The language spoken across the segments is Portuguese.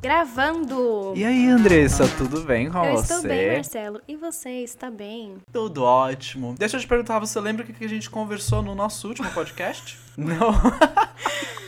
Gravando! E aí, Andressa, tudo bem com Eu você? estou bem, Marcelo. E você está bem? Tudo ótimo. Deixa eu te perguntar, você lembra o que a gente conversou no nosso último podcast? Não?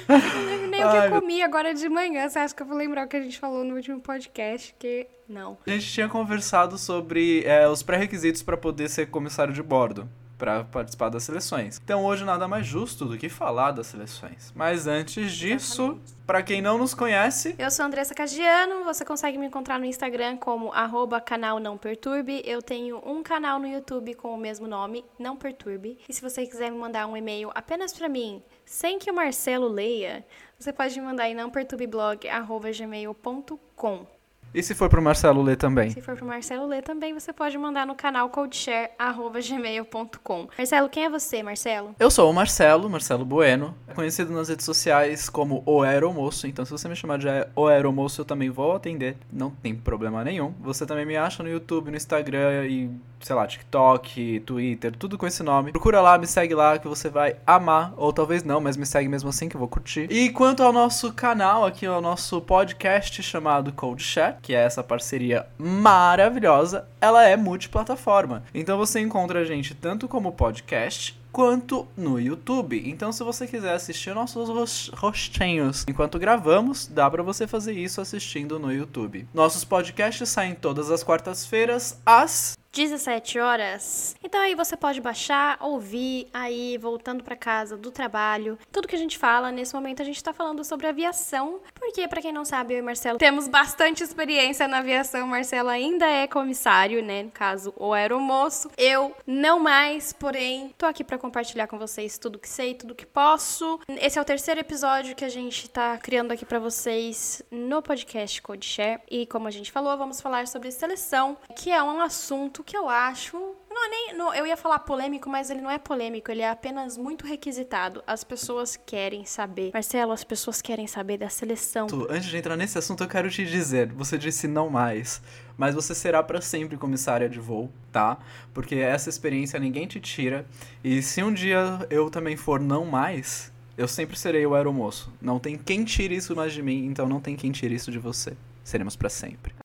Eu lembro nem o que eu comi agora de manhã. Você acha que eu vou lembrar o que a gente falou no último podcast? Que não. A gente tinha conversado sobre é, os pré-requisitos para poder ser comissário de bordo, para participar das seleções. Então hoje nada mais justo do que falar das seleções. Mas antes disso, para quem não nos conhece, Eu sou Andressa Cagiano, você consegue me encontrar no Instagram como arroba canal Não Perturbe. Eu tenho um canal no YouTube com o mesmo nome, Não Perturbe. E se você quiser me mandar um e-mail apenas pra mim, sem que o Marcelo leia, você pode me mandar em nãoperturbeblog.gmail.com. e se for pro Marcelo ler também? Se for pro Marcelo ler também, você pode mandar no canal codeshare.gmail.com. Marcelo, quem é você, Marcelo? Eu sou o Marcelo, Marcelo Bueno, conhecido nas redes sociais como O Aeromoço, então se você me chamar de O Aeromoço eu também vou atender, não tem problema nenhum. Você também me acha no YouTube, no Instagram e, sei lá, TikTok, Twitter, tudo com esse nome. Procura lá, me segue lá que você vai amar, ou talvez não, mas me segue mesmo assim que eu vou curtir. E quanto ao nosso canal, aqui ao nosso podcast chamado Cold Chat, que é essa parceria maravilhosa, ela é multiplataforma. Então você encontra a gente tanto como podcast quanto no YouTube. Então, se você quiser assistir nossos ros- rostinhos enquanto gravamos, dá pra você fazer isso assistindo no YouTube. Nossos podcasts saem todas as quartas-feiras às 17 horas. Então aí você pode baixar, ouvir aí voltando pra casa do trabalho. Tudo que a gente fala nesse momento a gente tá falando sobre aviação, porque pra quem não sabe, eu e Marcelo temos bastante experiência na aviação. Marcelo ainda é comissário, né, no caso, o aeromoço. Eu não mais, porém, tô aqui pra compartilhar com vocês tudo que sei, tudo que posso. Esse é o terceiro episódio que a gente tá criando aqui pra vocês no podcast Codeshare e como a gente falou, vamos falar sobre seleção, que é um assunto que eu acho não é nem, não, eu ia falar polêmico, mas ele não é polêmico, ele é apenas muito requisitado. As pessoas querem saber. Marcelo, as pessoas querem saber da seleção. Tu, Antes de entrar nesse assunto, eu quero te dizer, você disse não mais, mas você será pra sempre comissária de voo, tá? Porque essa experiência ninguém te tira. E se um dia eu também for não mais, eu sempre serei o aeromoço. Não tem quem tire isso mais de mim, então não tem quem tire isso de você. Seremos pra sempre.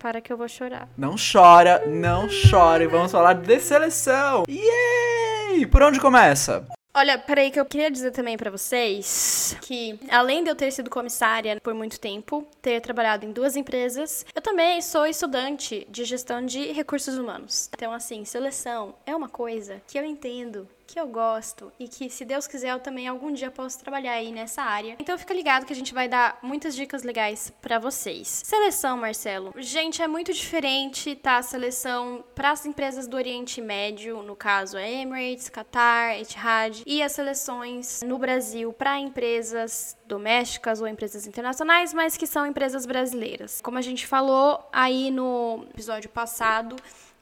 Para que eu vou chorar. Não chora, não chora. E vamos falar de seleção. Yay! Por onde começa? Olha, peraí, que eu queria dizer também pra vocês que, além de eu ter sido comissária por muito tempo, ter trabalhado em duas empresas, eu também sou estudante de gestão de recursos humanos. Então, assim, seleção é uma coisa que eu entendo, que eu gosto e que, se Deus quiser, eu também algum dia posso trabalhar aí nessa área. Então, fica ligado que a gente vai dar muitas dicas legais pra vocês. Seleção, Marcelo. Gente, é muito diferente, tá? A seleção para as empresas do Oriente Médio, no caso a Emirates, Qatar, Etihad, e as seleções no Brasil para empresas domésticas ou empresas internacionais, mas que são empresas brasileiras. Como a gente falou aí no episódio passado,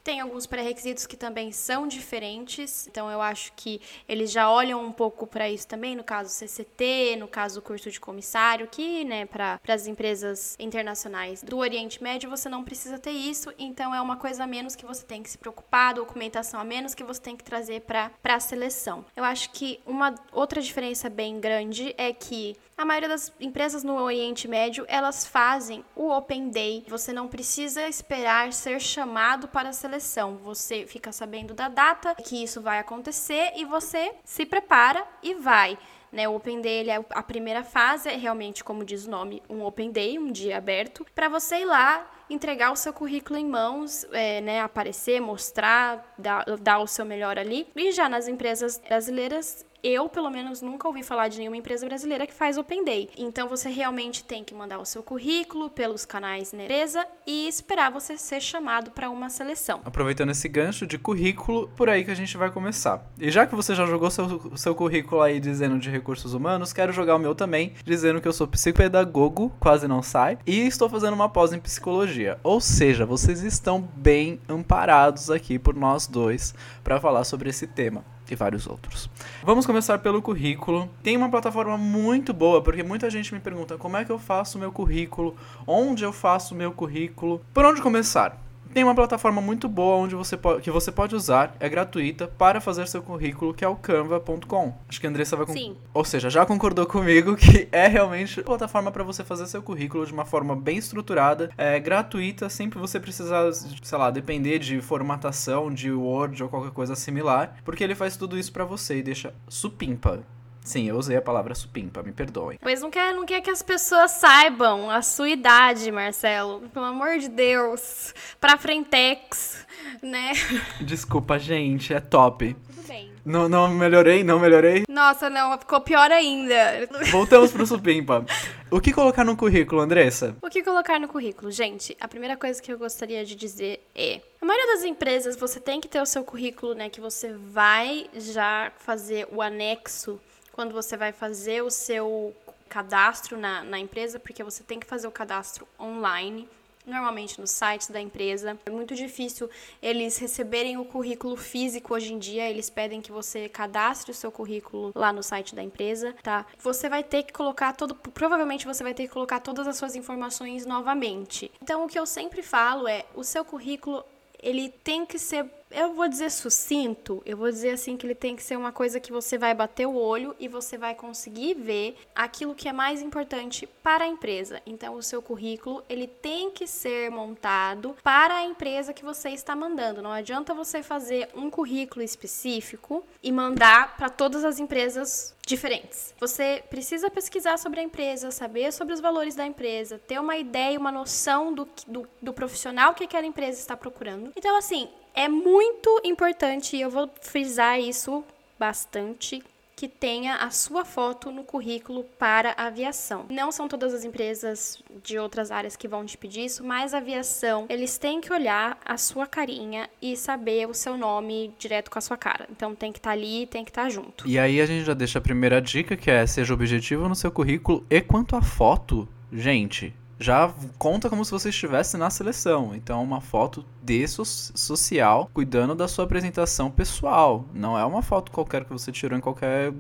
tem alguns pré-requisitos que também são diferentes, então eu acho que eles já olham um pouco para isso também, no caso CCT, no caso curso de comissário, que, né, para as empresas internacionais do Oriente Médio você não precisa ter isso, então é uma coisa a menos que você tem que se preocupar, documentação a menos que você tem que trazer para a seleção. Eu acho que uma outra diferença bem grande é que a maioria das empresas no Oriente Médio, elas fazem o Open Day. Você não precisa esperar ser chamado para a seleção. Você fica sabendo da data que isso vai acontecer e você se prepara e vai. Né, o Open Day ele é a primeira fase, é realmente, como diz o nome, um Open Day, um dia aberto, para você ir lá entregar o seu currículo em mãos, é, né, aparecer, mostrar, dar, dar o seu melhor ali. E já nas empresas brasileiras, eu, pelo menos, nunca ouvi falar de nenhuma empresa brasileira que faz Open Day. Então, você realmente tem que mandar o seu currículo pelos canais na empresa e esperar você ser chamado para uma seleção. Aproveitando esse gancho de currículo, por aí que a gente vai começar. E já que você já jogou seu, seu currículo aí dizendo de recursos humanos, quero jogar o meu também, dizendo que eu sou psicopedagogo, quase não sai, e estou fazendo uma pós em psicologia. Ou seja, vocês estão bem amparados aqui por nós dois para falar sobre esse tema e vários outros. Vamos começar pelo currículo. Tem uma plataforma muito boa, porque muita gente me pergunta como é que eu faço meu currículo, onde eu faço meu currículo, por onde começar? Tem uma plataforma muito boa onde você pode, que você pode usar, é gratuita, para fazer seu currículo, que é o canva.com. Acho que a Andressa vai... Sim. Ou seja, já concordou comigo que é realmente uma plataforma para você fazer seu currículo de uma forma bem estruturada, é gratuita, sempre você precisar, sei lá, depender de formatação, de Word ou qualquer coisa similar, porque ele faz tudo isso para você e deixa supimpa. Sim, eu usei a palavra supimpa, me perdoem. Pois não quer, não quer que as pessoas saibam a sua idade, Marcelo. Pelo amor de Deus. Pra Frentex, né? Desculpa, gente, é top. Tudo bem. Não, não melhorei, não melhorei. Nossa, não, ficou pior ainda. Voltamos pro supimpa. O que colocar no currículo, Andressa? O que colocar no currículo? Gente, a primeira coisa que eu gostaria de dizer é: a maioria das empresas você tem que ter o seu currículo, né? Que você vai já fazer o anexo quando você vai fazer o seu cadastro na, na empresa, porque você tem que fazer o cadastro online normalmente nos sites da empresa. É muito difícil eles receberem o currículo físico hoje em dia, eles pedem que você cadastre o seu currículo lá no site da empresa, tá? Você vai ter que colocar todo, provavelmente você vai ter que colocar todas as suas informações novamente. Então o que eu sempre falo é, o seu currículo ele tem que ser eu vou dizer sucinto, eu vou dizer assim que ele tem que ser uma coisa que você vai bater o olho e você vai conseguir ver aquilo que é mais importante para a empresa. Então, o seu currículo, ele tem que ser montado para a empresa que você está mandando. Não adianta você fazer um currículo específico e mandar para todas as empresas diferentes. Você precisa pesquisar sobre a empresa, saber sobre os valores da empresa, ter uma ideia, uma noção do, do, do profissional que aquela empresa está procurando. Então, assim, é muito importante, e eu vou frisar isso bastante, que tenha a sua foto no currículo para aviação. Não são todas as empresas de outras áreas que vão te pedir isso, mas aviação, eles têm que olhar a sua carinha e saber o seu nome direto com a sua cara. Então tem que estar tá ali, tem que estar tá junto. E aí a gente já deixa a primeira dica, que é seja objetivo no seu currículo e quanto à foto, gente, já conta como se você estivesse na seleção. Então, uma foto de so social, cuidando da sua apresentação pessoal. Não é uma foto qualquer que você tirou em qualquer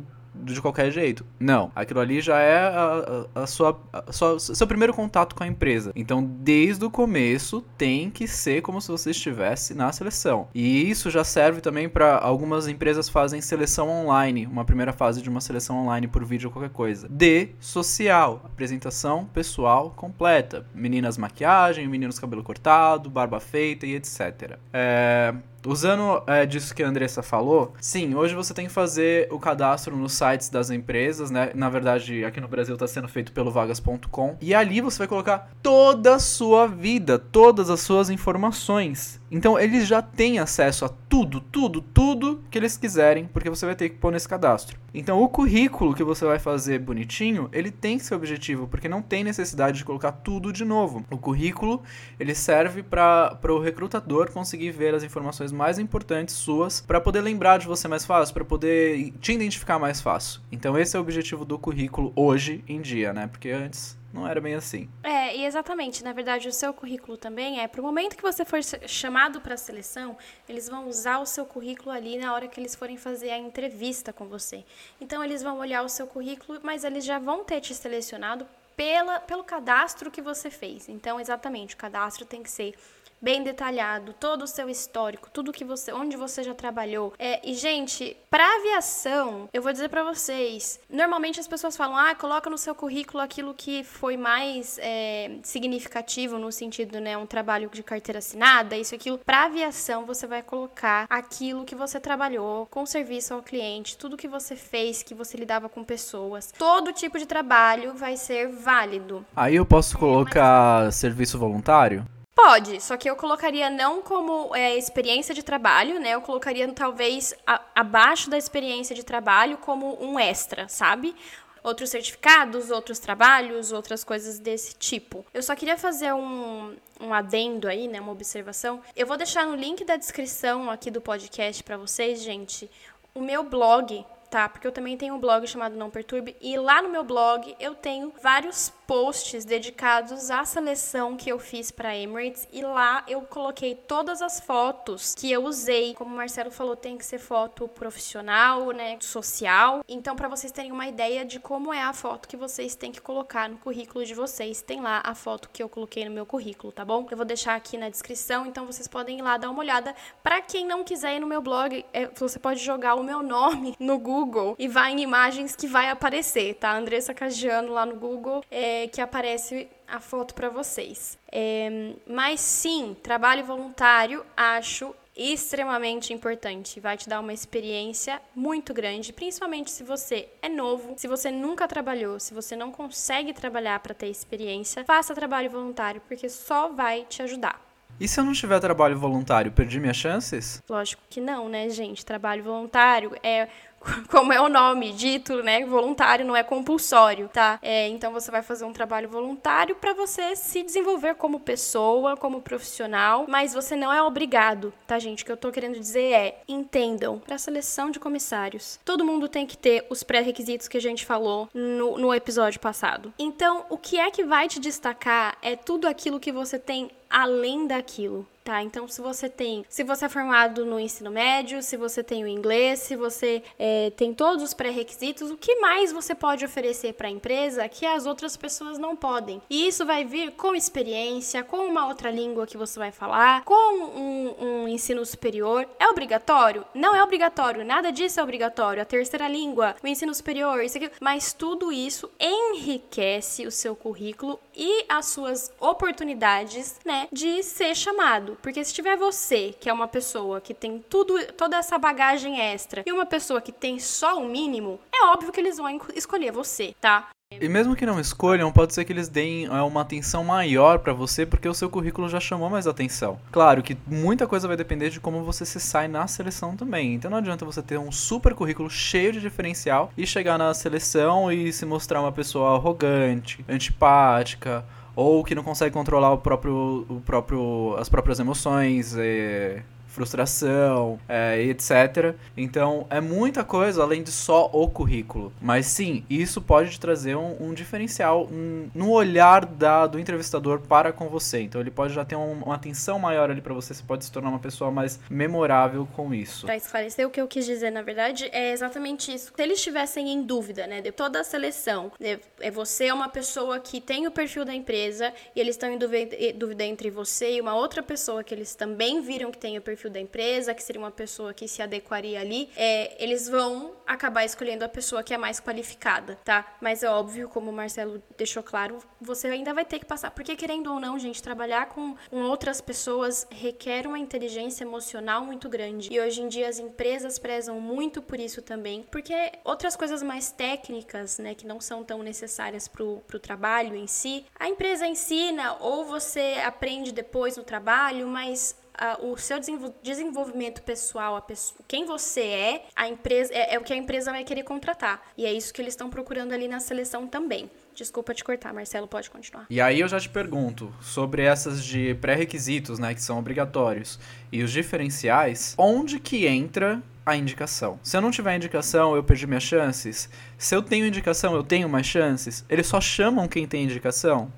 de qualquer jeito. Não. Aquilo ali já é a, a, a sua, a sua, seu primeiro contato com a empresa. Então, desde o começo, tem que ser como se você estivesse na seleção. E isso já serve também para algumas empresas fazem seleção online, uma primeira fase de uma seleção online por vídeo ou qualquer coisa. D, social, apresentação pessoal completa. Meninas maquiagem, meninos cabelo cortado, barba feita e etc. É, Usando é, disso que a Andressa falou, sim, hoje você tem que fazer o cadastro nos sites das empresas, né? Na verdade, aqui no Brasil está sendo feito pelo vagas.com. E ali você vai colocar toda a sua vida, todas as suas informações. Então eles já têm acesso a tudo, tudo, tudo que eles quiserem, porque você vai ter que pôr nesse cadastro. Então o currículo que você vai fazer bonitinho, ele tem que ser objetivo, porque não tem necessidade de colocar tudo de novo. O currículo, ele serve para o recrutador conseguir ver as informações mais importantes suas, para poder lembrar de você mais fácil, para poder te identificar mais fácil. Então esse é o objetivo do currículo hoje em dia, né? Porque antes não era bem assim. É, e exatamente. Na verdade, o seu currículo também é para o momento que você for chamado para a seleção, eles vão usar o seu currículo ali na hora que eles forem fazer a entrevista com você. Então, eles vão olhar o seu currículo, mas eles já vão ter te selecionado pela, pelo cadastro que você fez. Então, exatamente, o cadastro tem que ser bem detalhado, todo o seu histórico, tudo que você, onde você já trabalhou. É, e gente, para aviação, eu vou dizer para vocês, normalmente as pessoas falam, ah, coloca no seu currículo aquilo que foi mais é, significativo no sentido, né, um trabalho de carteira assinada, isso aquilo. Para aviação, você vai colocar aquilo que você trabalhou com serviço ao cliente, tudo que você fez, que você lidava com pessoas. Todo tipo de trabalho vai ser válido. Aí eu posso colocar é, mas... serviço voluntário? Pode, só que eu colocaria não como é, experiência de trabalho, né? Eu colocaria talvez a, abaixo da experiência de trabalho como um extra, sabe? Outros certificados, outros trabalhos, outras coisas desse tipo. Eu só queria fazer um, um adendo aí, né? Uma observação. Eu vou deixar no link da descrição aqui do podcast para vocês, gente, o meu blog, tá? Porque eu também tenho um blog chamado Não Perturbe e lá no meu blog eu tenho vários posts dedicados à seleção que eu fiz para Emirates e lá eu coloquei todas as fotos que eu usei. Como o Marcelo falou, tem que ser foto profissional, né, social. Então, para vocês terem uma ideia de como é a foto que vocês têm que colocar no currículo de vocês, tem lá a foto que eu coloquei no meu currículo, tá bom? Eu vou deixar aqui na descrição, então vocês podem ir lá dar uma olhada. Para quem não quiser ir no meu blog, é, você pode jogar o meu nome no Google e vai em imagens que vai aparecer, tá? Andressa Cagiano lá no Google, é, que aparece a foto para vocês. É, mas sim, trabalho voluntário acho extremamente importante. Vai te dar uma experiência muito grande, principalmente se você é novo, se você nunca trabalhou, se você não consegue trabalhar para ter experiência, faça trabalho voluntário, porque só vai te ajudar. E se eu não tiver trabalho voluntário, perdi minhas chances? Lógico que não, né, gente? Trabalho voluntário é como é o nome dito, né? Voluntário não é compulsório, tá? É, então você vai fazer um trabalho voluntário para você se desenvolver como pessoa, como profissional, mas você não é obrigado, tá, gente? O que eu tô querendo dizer é: entendam, para seleção de comissários, todo mundo tem que ter os pré-requisitos que a gente falou no, no episódio passado. Então, o que é que vai te destacar é tudo aquilo que você tem além daquilo tá? Então, se você tem, se você é formado no ensino médio, se você tem o inglês, se você é, tem todos os pré-requisitos, o que mais você pode oferecer para a empresa que as outras pessoas não podem? E isso vai vir com experiência, com uma outra língua que você vai falar, com um, um ensino superior. É obrigatório? Não é obrigatório, nada disso é obrigatório. A terceira língua, o ensino superior, isso aqui, mas tudo isso enriquece o seu currículo e as suas oportunidades, né, de ser chamado. Porque se tiver você, que é uma pessoa que tem tudo, toda essa bagagem extra, e uma pessoa que tem só o mínimo, é óbvio que eles vão escolher você, tá? E mesmo que não escolham, pode ser que eles deem é, uma atenção maior para você, porque o seu currículo já chamou mais atenção. Claro que muita coisa vai depender de como você se sai na seleção também. Então não adianta você ter um super currículo cheio de diferencial e chegar na seleção e se mostrar uma pessoa arrogante, antipática, ou que não consegue controlar o próprio, o próprio, as próprias emoções, é, frustração, é, etc. Então é muita coisa além de só o currículo. Mas sim, isso pode te trazer um, um diferencial um, no olhar da, do entrevistador para com você. Então ele pode já ter um, uma atenção maior ali para você, você pode se tornar uma pessoa mais memorável com isso. Para esclarecer o que eu quis dizer, na verdade, é exatamente isso. Se eles estivessem em dúvida, né, de toda a seleção, né, é você é uma pessoa que tem o perfil da empresa e eles estão em dúvida, dúvida entre você e uma outra pessoa que eles também viram que tem o perfil da empresa, que seria uma pessoa que se adequaria ali, é, eles vão acabar escolhendo a pessoa que é mais qualificada, tá? Mas é óbvio, como o Marcelo deixou claro, você ainda vai ter que passar. Porque, querendo ou não, gente, trabalhar com, com outras pessoas requer uma inteligência emocional muito grande. E hoje em dia as empresas prezam muito por isso também, porque outras coisas mais técnicas, né, que não são tão necessárias pro, pro trabalho em si, a empresa ensina ou você aprende depois no trabalho, mas o seu desenvolvimento pessoal, pessoa, quem você é, a empresa é, é, o que a empresa vai querer contratar. E é isso que eles estão procurando ali na seleção também. Desculpa te cortar, Marcelo, pode continuar. E aí eu já te pergunto sobre essas de pré-requisitos, né, que são obrigatórios, e os diferenciais, onde que entra a indicação. Se eu não tiver indicação, eu perdi minhas chances. Se eu tenho indicação, eu tenho mais chances. Eles só chamam quem tem indicação?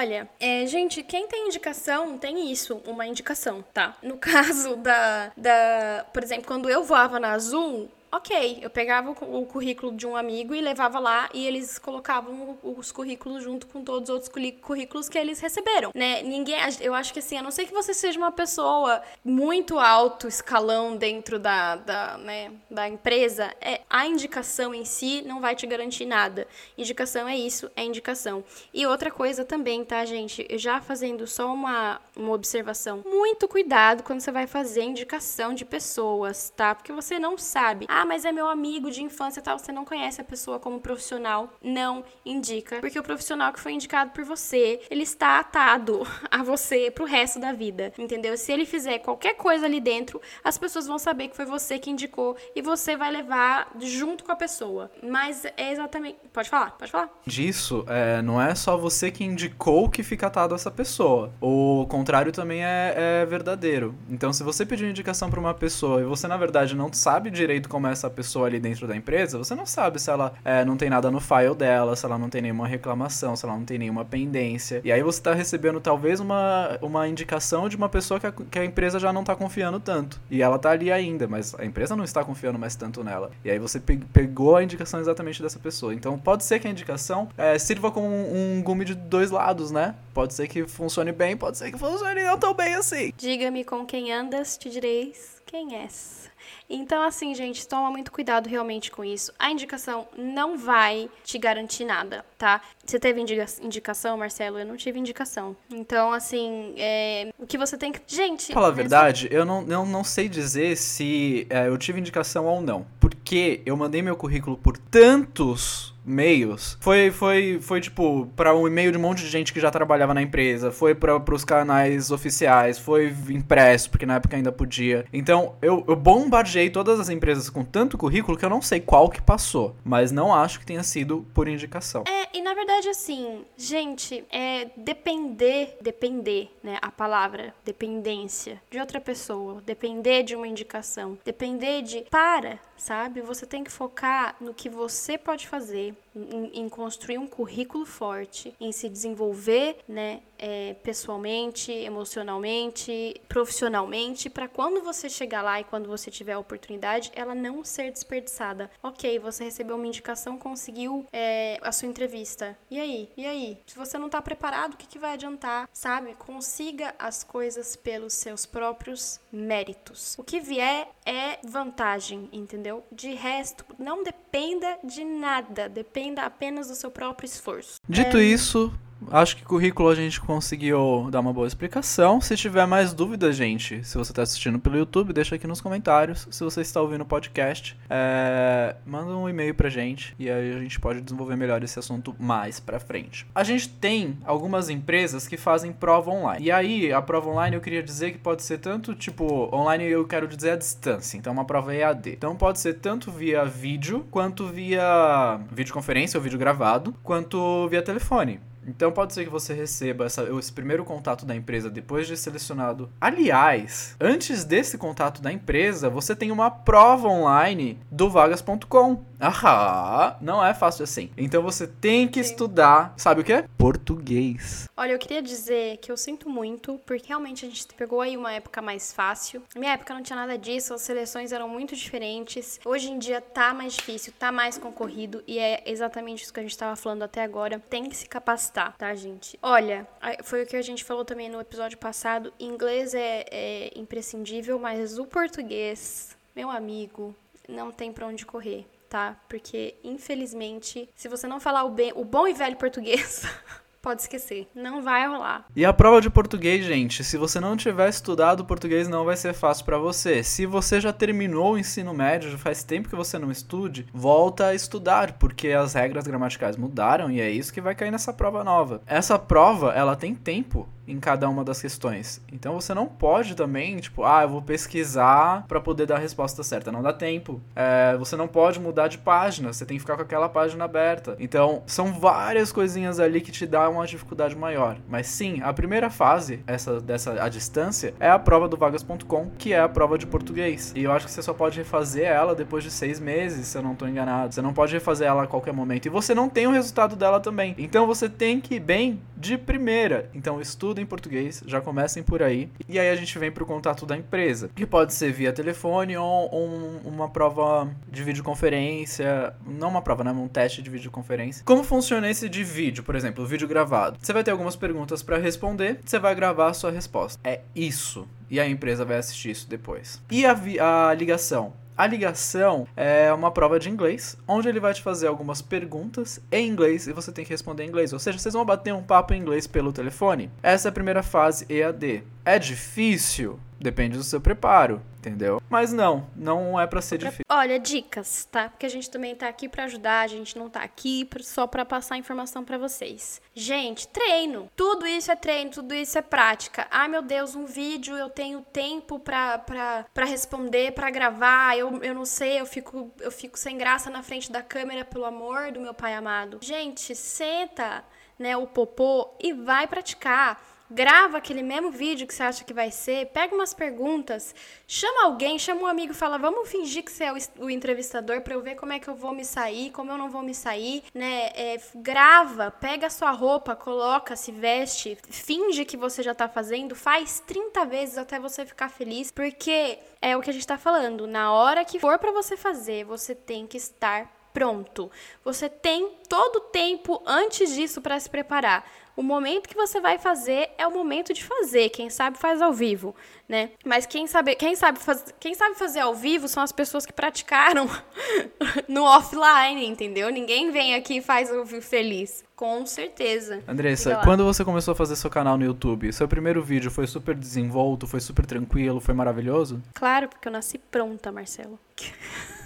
Olha, é, gente, quem tem indicação tem isso, uma indicação, tá? No caso da, da. Por exemplo, quando eu voava na Azul, ok, eu pegava o currículo de um amigo e levava lá e eles colocavam os currículos junto com todos os outros currículos que eles receberam, né? Ninguém, eu acho que assim, a não ser que você seja uma pessoa muito alto escalão dentro da, da, né, da empresa, é, a indicação em si não vai te garantir nada. Indicação é isso, é indicação. E outra coisa também, tá, gente? Já fazendo só uma, uma observação. Muito cuidado quando você vai fazer indicação de pessoas, tá? Porque você não sabe. Ah, ah, mas é meu amigo de infância e tal. Você não conhece a pessoa como profissional. Não indica. Porque o profissional que foi indicado por você, ele está atado a você pro resto da vida. Entendeu? Se ele fizer qualquer coisa ali dentro, as pessoas vão saber que foi você que indicou e você vai levar junto com a pessoa. Mas é exatamente. Pode falar, pode falar. Disso, é, não é só você que indicou que fica atado a essa pessoa. O contrário também é, é verdadeiro. Então, se você pediu indicação para uma pessoa e você, na verdade, não sabe direito como é essa pessoa ali dentro da empresa, você não sabe se ela é, não tem nada no file dela, se ela não tem nenhuma reclamação, se ela não tem nenhuma pendência. E aí você está recebendo talvez uma, uma indicação de uma pessoa que a, que a empresa já não está confiando tanto. E ela está ali ainda, mas a empresa não está confiando mais tanto nela. E aí você pe pegou a indicação exatamente dessa pessoa. Então pode ser que a indicação é, sirva como um, um gume de dois lados, né? Pode ser que funcione bem, pode ser que funcione não tão bem assim. Diga-me com quem andas, te direis quem és. Então, assim, gente, toma muito cuidado realmente com isso. A indicação não vai te garantir nada, tá? Você teve indica indicação, Marcelo? Eu não tive indicação. Então, assim, é... o que você tem que. Gente. Fala a verdade, eu não, eu não sei dizer se é, eu tive indicação ou não. Porque eu mandei meu currículo por tantos meios. Foi, foi, foi tipo, para um e-mail de um monte de gente que já trabalhava na empresa, foi para os canais oficiais, foi impresso, porque na época ainda podia. Então, eu, eu bombardeei todas as empresas com tanto currículo que eu não sei qual que passou, mas não acho que tenha sido por indicação. É, e na verdade, assim, gente, é depender, depender, né, a palavra dependência de outra pessoa, depender de uma indicação, depender de para, sabe? Você tem que focar no que você pode fazer, babe. Em, em construir um currículo forte, em se desenvolver, né, é, pessoalmente, emocionalmente, profissionalmente, para quando você chegar lá e quando você tiver a oportunidade, ela não ser desperdiçada. Ok, você recebeu uma indicação, conseguiu é, a sua entrevista. E aí? E aí? Se você não está preparado, o que, que vai adiantar? Sabe? Consiga as coisas pelos seus próprios méritos. O que vier é vantagem, entendeu? De resto, não dependa de nada, dependa apenas do seu próprio esforço. Dito é... isso, Acho que currículo a gente conseguiu dar uma boa explicação. Se tiver mais dúvidas, gente, se você está assistindo pelo YouTube, deixa aqui nos comentários. Se você está ouvindo o podcast, é... manda um e-mail pra gente e aí a gente pode desenvolver melhor esse assunto mais pra frente. A gente tem algumas empresas que fazem prova online. E aí, a prova online eu queria dizer que pode ser tanto tipo online, eu quero dizer a distância. Então, uma prova EAD. Então, pode ser tanto via vídeo, quanto via videoconferência ou vídeo gravado, quanto via telefone. Então pode ser que você receba essa, esse primeiro contato da empresa depois de selecionado. Aliás, antes desse contato da empresa, você tem uma prova online do vagas.com. Ahá, não é fácil assim. Então você tem que Sim. estudar, sabe o que? Português. Olha, eu queria dizer que eu sinto muito, porque realmente a gente pegou aí uma época mais fácil. Na minha época não tinha nada disso, as seleções eram muito diferentes. Hoje em dia tá mais difícil, tá mais concorrido e é exatamente isso que a gente tava falando até agora. Tem que se capacitar, tá, gente? Olha, foi o que a gente falou também no episódio passado. Inglês é, é imprescindível, mas o português, meu amigo, não tem para onde correr tá? Porque, infelizmente, se você não falar o, bem, o bom e velho português. Pode esquecer, não vai rolar. E a prova de português, gente, se você não tiver estudado português, não vai ser fácil para você. Se você já terminou o ensino médio, já faz tempo que você não estude, volta a estudar, porque as regras gramaticais mudaram e é isso que vai cair nessa prova nova. Essa prova, ela tem tempo em cada uma das questões. Então você não pode também, tipo, ah, eu vou pesquisar para poder dar a resposta certa. Não dá tempo. É, você não pode mudar de página, você tem que ficar com aquela página aberta. Então, são várias coisinhas ali que te dão uma dificuldade maior. Mas sim, a primeira fase, essa dessa a distância, é a prova do vagas.com, que é a prova de português. E eu acho que você só pode refazer ela depois de seis meses, se eu não tô enganado. Você não pode refazer ela a qualquer momento. E você não tem o resultado dela também. Então você tem que ir bem de primeira. Então estuda em português, já comecem por aí. E aí a gente vem pro contato da empresa, que pode ser via telefone ou, ou uma prova de videoconferência. Não uma prova, né? Um teste de videoconferência. Como funciona esse de vídeo, por exemplo, o vídeo gravado? Você vai ter algumas perguntas para responder, você vai gravar a sua resposta. É isso. E a empresa vai assistir isso depois. E a, a ligação? A ligação é uma prova de inglês, onde ele vai te fazer algumas perguntas em inglês e você tem que responder em inglês. Ou seja, vocês vão bater um papo em inglês pelo telefone. Essa é a primeira fase EAD. É difícil? Depende do seu preparo, entendeu? Mas não, não é para ser difícil. Olha, dicas, tá? Porque a gente também tá aqui para ajudar, a gente não tá aqui só para passar informação para vocês. Gente, treino. Tudo isso é treino, tudo isso é prática. Ai, meu Deus, um vídeo eu tenho tempo pra, pra, pra responder, pra gravar. Eu, eu não sei, eu fico, eu fico sem graça na frente da câmera, pelo amor do meu pai amado. Gente, senta, né, o popô e vai praticar grava aquele mesmo vídeo que você acha que vai ser, pega umas perguntas, chama alguém, chama um amigo fala: vamos fingir que você é o, o entrevistador para eu ver como é que eu vou me sair, como eu não vou me sair, né? É, grava, pega a sua roupa, coloca, se veste, finge que você já tá fazendo, faz 30 vezes até você ficar feliz, porque é o que a gente tá falando. Na hora que for para você fazer, você tem que estar pronto. Você tem todo o tempo antes disso para se preparar. O momento que você vai fazer é o momento de fazer. Quem sabe faz ao vivo, né? Mas quem sabe, quem sabe, faz, quem sabe fazer ao vivo são as pessoas que praticaram no offline, entendeu? Ninguém vem aqui e faz ao vivo feliz. Com certeza. Andressa, quando você começou a fazer seu canal no YouTube, seu primeiro vídeo foi super desenvolto, foi super tranquilo, foi maravilhoso? Claro, porque eu nasci pronta, Marcelo.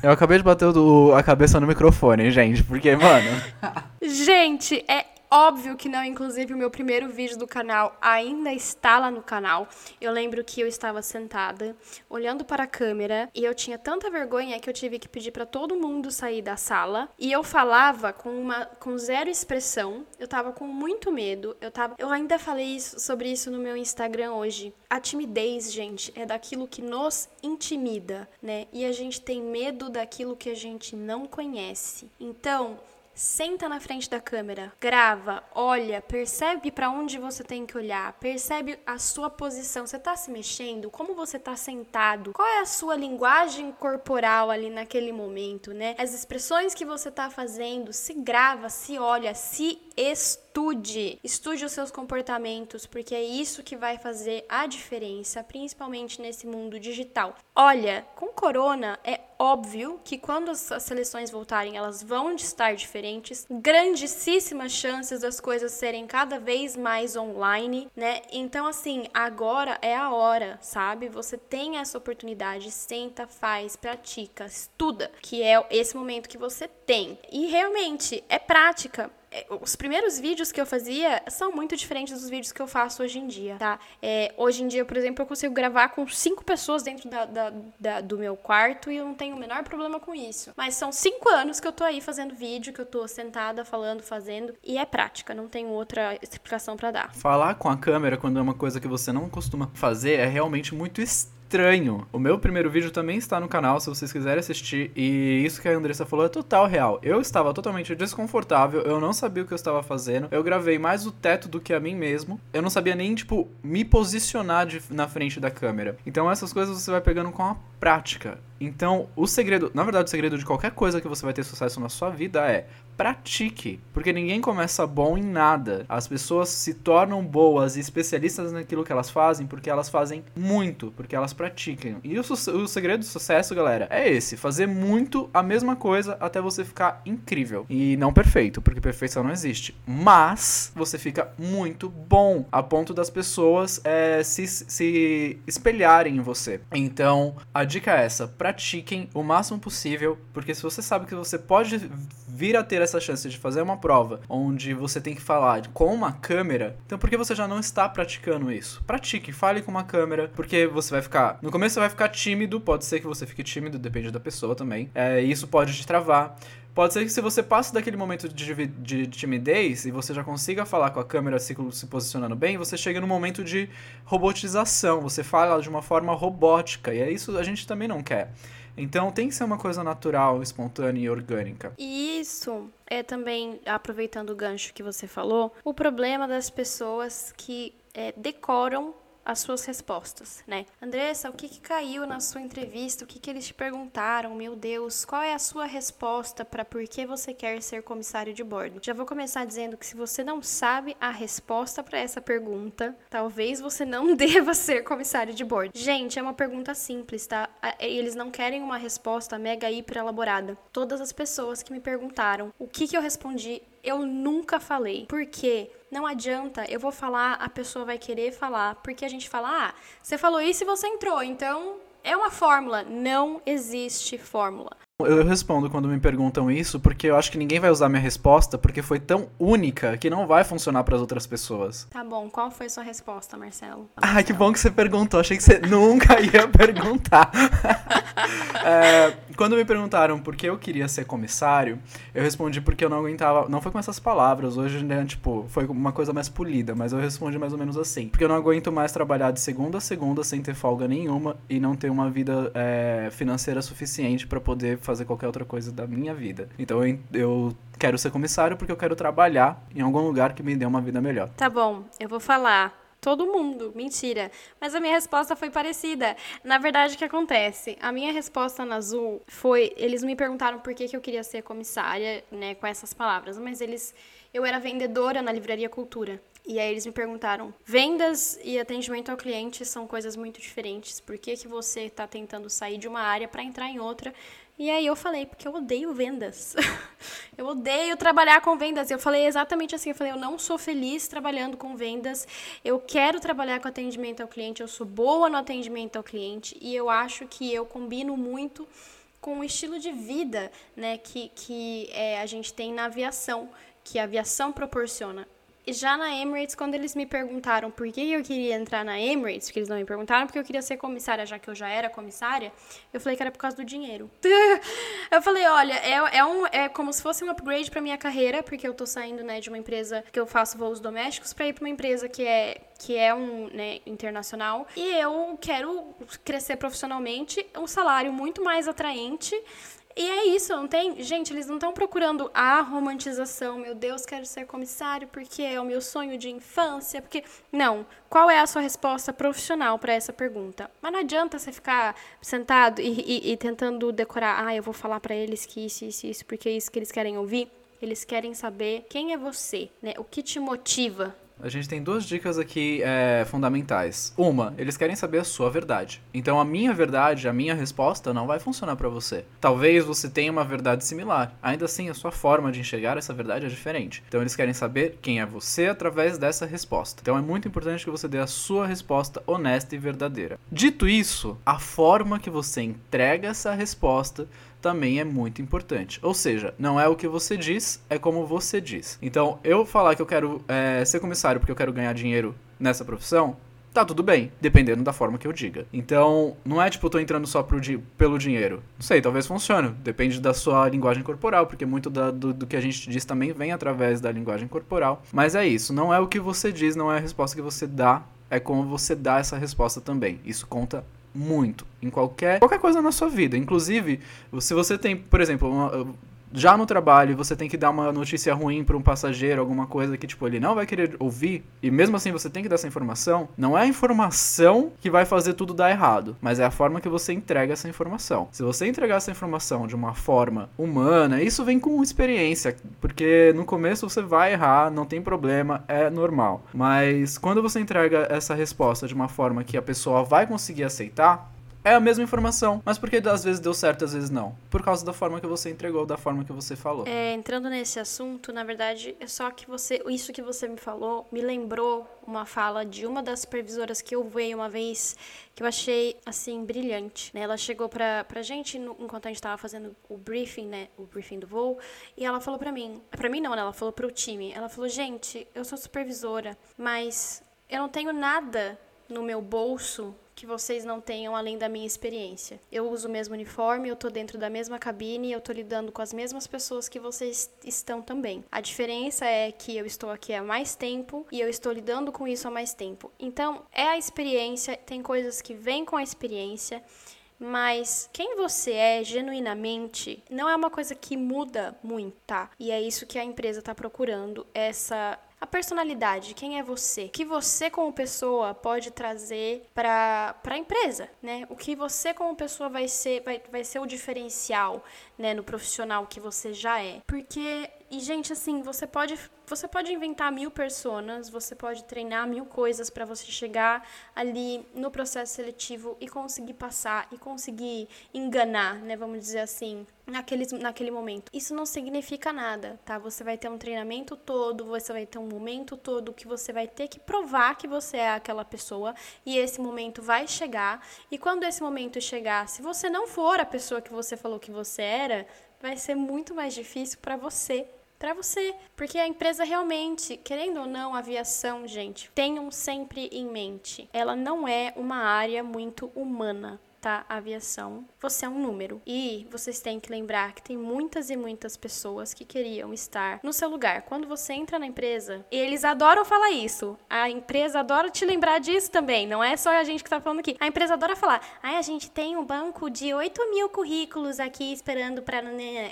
Eu acabei de bater a cabeça no microfone, gente, porque, mano. gente, é Óbvio que não, inclusive o meu primeiro vídeo do canal ainda está lá no canal. Eu lembro que eu estava sentada, olhando para a câmera, e eu tinha tanta vergonha que eu tive que pedir para todo mundo sair da sala. E eu falava com uma com zero expressão. Eu tava com muito medo. Eu tava, eu ainda falei isso, sobre isso no meu Instagram hoje. A timidez, gente, é daquilo que nos intimida, né? E a gente tem medo daquilo que a gente não conhece. Então, Senta na frente da câmera, grava, olha, percebe para onde você tem que olhar, percebe a sua posição. Você está se mexendo? Como você está sentado? Qual é a sua linguagem corporal ali naquele momento, né? As expressões que você está fazendo, se grava, se olha, se estude. Estude os seus comportamentos, porque é isso que vai fazer a diferença, principalmente nesse mundo digital. Olha, com corona é óbvio que quando as seleções voltarem, elas vão estar diferentes. Grandíssimas chances das coisas serem cada vez mais online, né? Então, assim, agora é a hora, sabe? Você tem essa oportunidade, senta, faz, pratica, estuda, que é esse momento que você tem. E realmente é prática. É, os primeiros vídeos que eu fazia são muito diferentes dos vídeos que eu faço hoje em dia, tá? É, hoje em dia, por exemplo, eu consigo gravar com cinco pessoas dentro da, da, da, do meu quarto e eu não tenho o menor problema com isso. Mas são cinco anos que eu tô aí fazendo vídeo, que eu tô sentada falando, fazendo, e é prática, não tenho outra explicação para dar. Falar com a câmera quando é uma coisa que você não costuma fazer é realmente muito estranho estranho. O meu primeiro vídeo também está no canal, se vocês quiserem assistir. E isso que a Andressa falou é total real. Eu estava totalmente desconfortável, eu não sabia o que eu estava fazendo. Eu gravei mais o teto do que a mim mesmo. Eu não sabia nem, tipo, me posicionar de, na frente da câmera. Então essas coisas você vai pegando com a prática. Então, o segredo, na verdade, o segredo de qualquer coisa que você vai ter sucesso na sua vida é pratique, porque ninguém começa bom em nada. As pessoas se tornam boas e especialistas naquilo que elas fazem porque elas fazem muito, porque elas praticam. E o, o segredo do sucesso, galera, é esse: fazer muito a mesma coisa até você ficar incrível. E não perfeito, porque perfeição não existe. Mas você fica muito bom a ponto das pessoas é, se, se espelharem em você. Então, a dica é essa: pratiquem o máximo possível, porque se você sabe que você pode vir a ter essa chance de fazer uma prova onde você tem que falar com uma câmera, então por que você já não está praticando isso? Pratique, fale com uma câmera, porque você vai ficar. No começo você vai ficar tímido, pode ser que você fique tímido, depende da pessoa também. É, isso pode te travar. Pode ser que se você passe daquele momento de, de, de, timidez e você já consiga falar com a câmera se, se posicionando bem, você chega no momento de robotização, você fala de uma forma robótica, e é isso a gente também não quer. Então tem que ser uma coisa natural, espontânea e orgânica. Isso é também, aproveitando o gancho que você falou, o problema das pessoas que é, decoram as suas respostas, né? Andressa, o que, que caiu na sua entrevista? O que, que eles te perguntaram? Meu Deus, qual é a sua resposta para por que você quer ser comissário de bordo? Já vou começar dizendo que se você não sabe a resposta para essa pergunta, talvez você não deva ser comissário de bordo. Gente, é uma pergunta simples, tá? Eles não querem uma resposta mega hiper elaborada. Todas as pessoas que me perguntaram o que, que eu respondi eu nunca falei. Por quê? Não adianta, eu vou falar, a pessoa vai querer falar, porque a gente fala, ah, você falou isso e você entrou, então é uma fórmula. Não existe fórmula. Eu respondo quando me perguntam isso, porque eu acho que ninguém vai usar minha resposta, porque foi tão única que não vai funcionar para as outras pessoas. Tá bom, qual foi sua resposta, Marcelo? Ah, que bom que você perguntou. Achei que você nunca ia perguntar. é, quando me perguntaram por que eu queria ser comissário, eu respondi porque eu não aguentava. Não foi com essas palavras, hoje, né, tipo, foi uma coisa mais polida, mas eu respondi mais ou menos assim. Porque eu não aguento mais trabalhar de segunda a segunda sem ter folga nenhuma e não ter uma vida é, financeira suficiente para poder fazer qualquer outra coisa da minha vida. Então eu, quero ser comissário porque eu quero trabalhar em algum lugar que me dê uma vida melhor. Tá bom, eu vou falar todo mundo. Mentira. Mas a minha resposta foi parecida. Na verdade, o que acontece? A minha resposta na Azul foi. Eles me perguntaram por que, que eu queria ser comissária, né, com essas palavras. Mas eles. Eu era vendedora na Livraria Cultura. E aí eles me perguntaram: vendas e atendimento ao cliente são coisas muito diferentes. Por que, que você está tentando sair de uma área para entrar em outra? E aí eu falei, porque eu odeio vendas. eu odeio trabalhar com vendas. Eu falei exatamente assim, eu falei, eu não sou feliz trabalhando com vendas. Eu quero trabalhar com atendimento ao cliente, eu sou boa no atendimento ao cliente e eu acho que eu combino muito com o estilo de vida, né, que, que é, a gente tem na aviação, que a aviação proporciona já na Emirates, quando eles me perguntaram por que eu queria entrar na Emirates, porque eles não me perguntaram porque eu queria ser comissária, já que eu já era comissária, eu falei que era por causa do dinheiro. eu falei, olha, é, é, um, é como se fosse um upgrade para minha carreira, porque eu tô saindo, né, de uma empresa que eu faço voos domésticos para ir para uma empresa que é que é um, né, internacional, e eu quero crescer profissionalmente, um salário muito mais atraente e é isso, não tem. Gente, eles não estão procurando a romantização. Meu Deus, quero ser comissário porque é o meu sonho de infância. Porque. Não. Qual é a sua resposta profissional para essa pergunta? Mas não adianta você ficar sentado e, e, e tentando decorar. Ah, eu vou falar para eles que isso, isso, isso, porque é isso que eles querem ouvir. Eles querem saber quem é você, né? O que te motiva a gente tem duas dicas aqui é, fundamentais. Uma, eles querem saber a sua verdade. Então a minha verdade, a minha resposta não vai funcionar para você. Talvez você tenha uma verdade similar. Ainda assim, a sua forma de enxergar essa verdade é diferente. Então eles querem saber quem é você através dessa resposta. Então é muito importante que você dê a sua resposta honesta e verdadeira. Dito isso, a forma que você entrega essa resposta também é muito importante. Ou seja, não é o que você diz, é como você diz. Então, eu falar que eu quero é, ser comissário porque eu quero ganhar dinheiro nessa profissão, tá tudo bem, dependendo da forma que eu diga. Então, não é tipo, eu tô entrando só pro di pelo dinheiro. Não sei, talvez funcione. Depende da sua linguagem corporal, porque muito da, do, do, que a gente diz também vem através da linguagem corporal. Mas é isso, não é o que você diz, não é a resposta que você dá, é como você dá essa resposta também. Isso conta muito em qualquer qualquer coisa na sua vida. Inclusive, se você tem, por exemplo, uma, já no trabalho você tem que dar uma notícia ruim para um passageiro, alguma coisa que tipo ele não vai querer ouvir, e mesmo assim você tem que dar essa informação, não é a informação que vai fazer tudo dar errado, mas é a forma que você entrega essa informação. Se você entregar essa informação de uma forma humana, isso vem com experiência, porque no começo você vai errar, não tem problema, é normal. Mas quando você entrega essa resposta de uma forma que a pessoa vai conseguir aceitar, é a mesma informação, mas porque às vezes deu certo, às vezes não. Por causa da forma que você entregou, da forma que você falou. É, entrando nesse assunto, na verdade, é só que você, isso que você me falou me lembrou uma fala de uma das supervisoras que eu vi uma vez que eu achei assim brilhante. Né? Ela chegou pra, pra gente no, enquanto a gente tava fazendo o briefing, né, o briefing do voo, e ela falou pra mim, pra mim não, né? Ela falou pro time. Ela falou: "Gente, eu sou supervisora, mas eu não tenho nada no meu bolso que vocês não tenham além da minha experiência. Eu uso o mesmo uniforme, eu tô dentro da mesma cabine, eu tô lidando com as mesmas pessoas que vocês estão também. A diferença é que eu estou aqui há mais tempo e eu estou lidando com isso há mais tempo. Então, é a experiência, tem coisas que vêm com a experiência. Mas quem você é genuinamente não é uma coisa que muda muito, tá? E é isso que a empresa está procurando, essa a personalidade, quem é você, o que você como pessoa pode trazer para a empresa, né? O que você como pessoa vai ser vai, vai ser o diferencial, né, no profissional que você já é. Porque e, gente, assim, você pode, você pode inventar mil personas, você pode treinar mil coisas para você chegar ali no processo seletivo e conseguir passar e conseguir enganar, né? Vamos dizer assim, naquele, naquele momento. Isso não significa nada, tá? Você vai ter um treinamento todo, você vai ter um momento todo que você vai ter que provar que você é aquela pessoa e esse momento vai chegar. E quando esse momento chegar, se você não for a pessoa que você falou que você era, vai ser muito mais difícil para você para você, porque a empresa realmente, querendo ou não, a aviação, gente, tenham sempre em mente, ela não é uma área muito humana tá? Aviação, você é um número. E vocês têm que lembrar que tem muitas e muitas pessoas que queriam estar no seu lugar. Quando você entra na empresa, eles adoram falar isso. A empresa adora te lembrar disso também. Não é só a gente que tá falando aqui. A empresa adora falar: ai, a gente tem um banco de 8 mil currículos aqui esperando pra.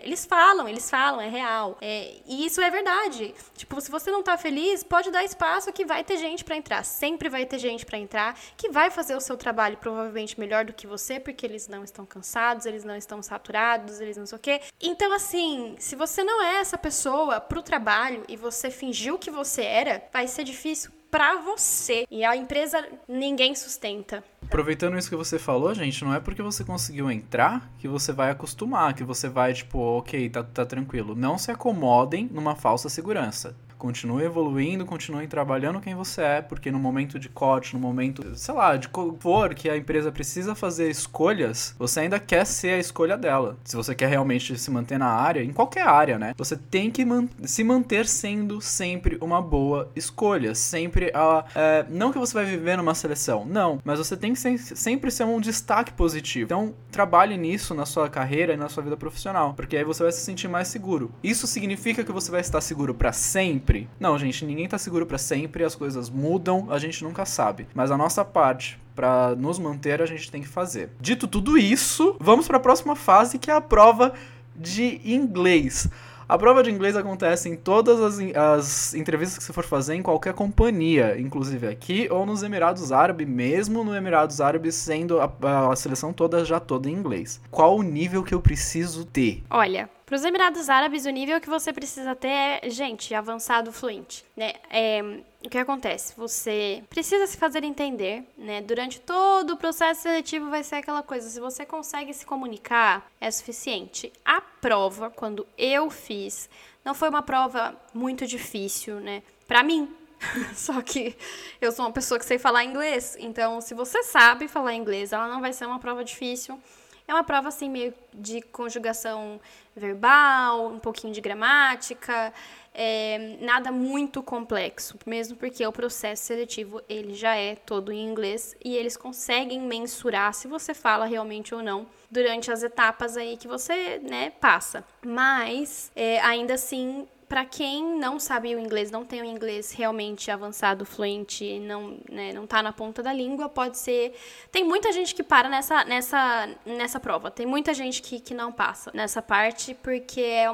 Eles falam, eles falam, é real. É, e isso é verdade. Tipo, se você não tá feliz, pode dar espaço que vai ter gente para entrar. Sempre vai ter gente para entrar que vai fazer o seu trabalho provavelmente melhor do que você você porque eles não estão cansados, eles não estão saturados, eles não sei o quê. Então, assim, se você não é essa pessoa pro trabalho e você fingiu que você era, vai ser difícil para você. E a empresa ninguém sustenta. Aproveitando isso que você falou, gente, não é porque você conseguiu entrar que você vai acostumar, que você vai, tipo, ok, tá, tá tranquilo. Não se acomodem numa falsa segurança. Continue evoluindo, continue trabalhando quem você é, porque no momento de corte, no momento, sei lá, de for que a empresa precisa fazer escolhas, você ainda quer ser a escolha dela. Se você quer realmente se manter na área, em qualquer área, né? Você tem que man se manter sendo sempre uma boa escolha. Sempre a. É, não que você vai viver numa seleção, não, mas você tem que se sempre ser um destaque positivo. Então, trabalhe nisso na sua carreira e na sua vida profissional, porque aí você vai se sentir mais seguro. Isso significa que você vai estar seguro para sempre sempre. Não, gente, ninguém tá seguro para sempre, as coisas mudam, a gente nunca sabe. Mas a nossa parte para nos manter a gente tem que fazer. Dito tudo isso, vamos para a próxima fase que é a prova de inglês. A prova de inglês acontece em todas as, as, entrevistas que você for fazer em qualquer companhia, inclusive aqui ou nos Emirados Árabes, mesmo no Emirados Árabes sendo a, a seleção toda já toda em inglês. Qual o nível que eu preciso ter? Olha, para os Emirados Árabes, o nível que você precisa ter é, gente, avançado fluente, né? É, o que acontece? Você precisa se fazer entender, né? Durante todo o processo seletivo vai ser aquela coisa, se você consegue se comunicar, é suficiente. A prova, quando eu fiz, não foi uma prova muito difícil, né? Para mim, só que eu sou uma pessoa que sei falar inglês, então se você sabe falar inglês, ela não vai ser uma prova difícil. É uma prova assim meio de conjugação verbal, um pouquinho de gramática, é, nada muito complexo, mesmo porque o processo seletivo ele já é todo em inglês e eles conseguem mensurar se você fala realmente ou não durante as etapas aí que você né, passa. Mas é, ainda assim para quem não sabe o inglês, não tem o inglês realmente avançado, fluente, não, né, não tá na ponta da língua, pode ser. Tem muita gente que para nessa, nessa, nessa prova. Tem muita gente que, que não passa nessa parte, porque é,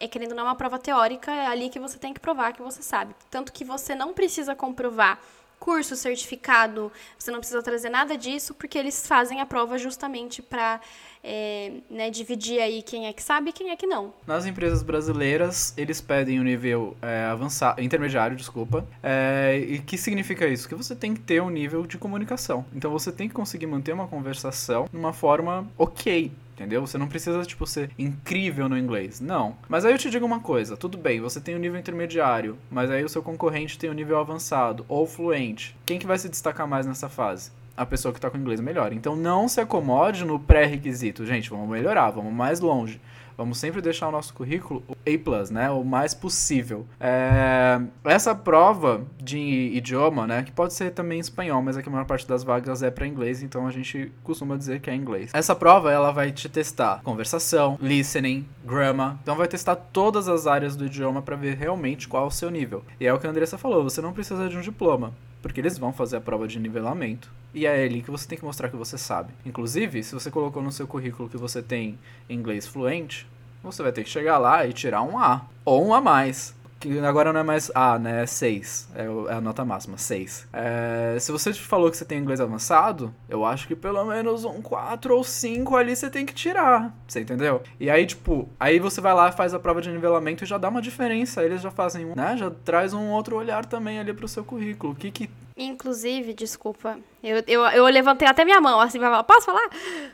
é querendo ou não é uma prova teórica, é ali que você tem que provar que você sabe. Tanto que você não precisa comprovar curso, certificado, você não precisa trazer nada disso, porque eles fazem a prova justamente para é, né, dividir aí quem é que sabe e quem é que não. Nas empresas brasileiras, eles pedem o um nível é, avançado, intermediário, desculpa. É, e que significa isso? Que você tem que ter um nível de comunicação. Então você tem que conseguir manter uma conversação de uma forma ok entendeu? Você não precisa, tipo, ser incrível no inglês. Não. Mas aí eu te digo uma coisa: tudo bem, você tem o um nível intermediário, mas aí o seu concorrente tem o um nível avançado ou fluente. Quem que vai se destacar mais nessa fase? A pessoa que está com inglês melhor. Então não se acomode no pré-requisito. Gente, vamos melhorar, vamos mais longe. Vamos sempre deixar o nosso currículo A+, né? O mais possível. É... Essa prova de idioma, né? Que pode ser também espanhol, mas aqui a maior parte das vagas é para inglês, então a gente costuma dizer que é inglês. Essa prova, ela vai te testar conversação, listening, grammar. Então vai testar todas as áreas do idioma para ver realmente qual é o seu nível. E é o que a Andressa falou, você não precisa de um diploma porque eles vão fazer a prova de nivelamento. E é ali que você tem que mostrar que você sabe. Inclusive, se você colocou no seu currículo que você tem inglês fluente, você vai ter que chegar lá e tirar um A ou um A mais. Que agora não é mais A, né? É 6. É, é a nota máxima, 6. É, se você falou que você tem inglês avançado, eu acho que pelo menos um 4 ou 5 ali você tem que tirar. Você entendeu? E aí, tipo, aí você vai lá, faz a prova de nivelamento e já dá uma diferença. Eles já fazem, né? Já traz um outro olhar também ali pro seu currículo. O que que Inclusive, desculpa, eu, eu, eu levantei até minha mão, assim, pra falar, posso falar?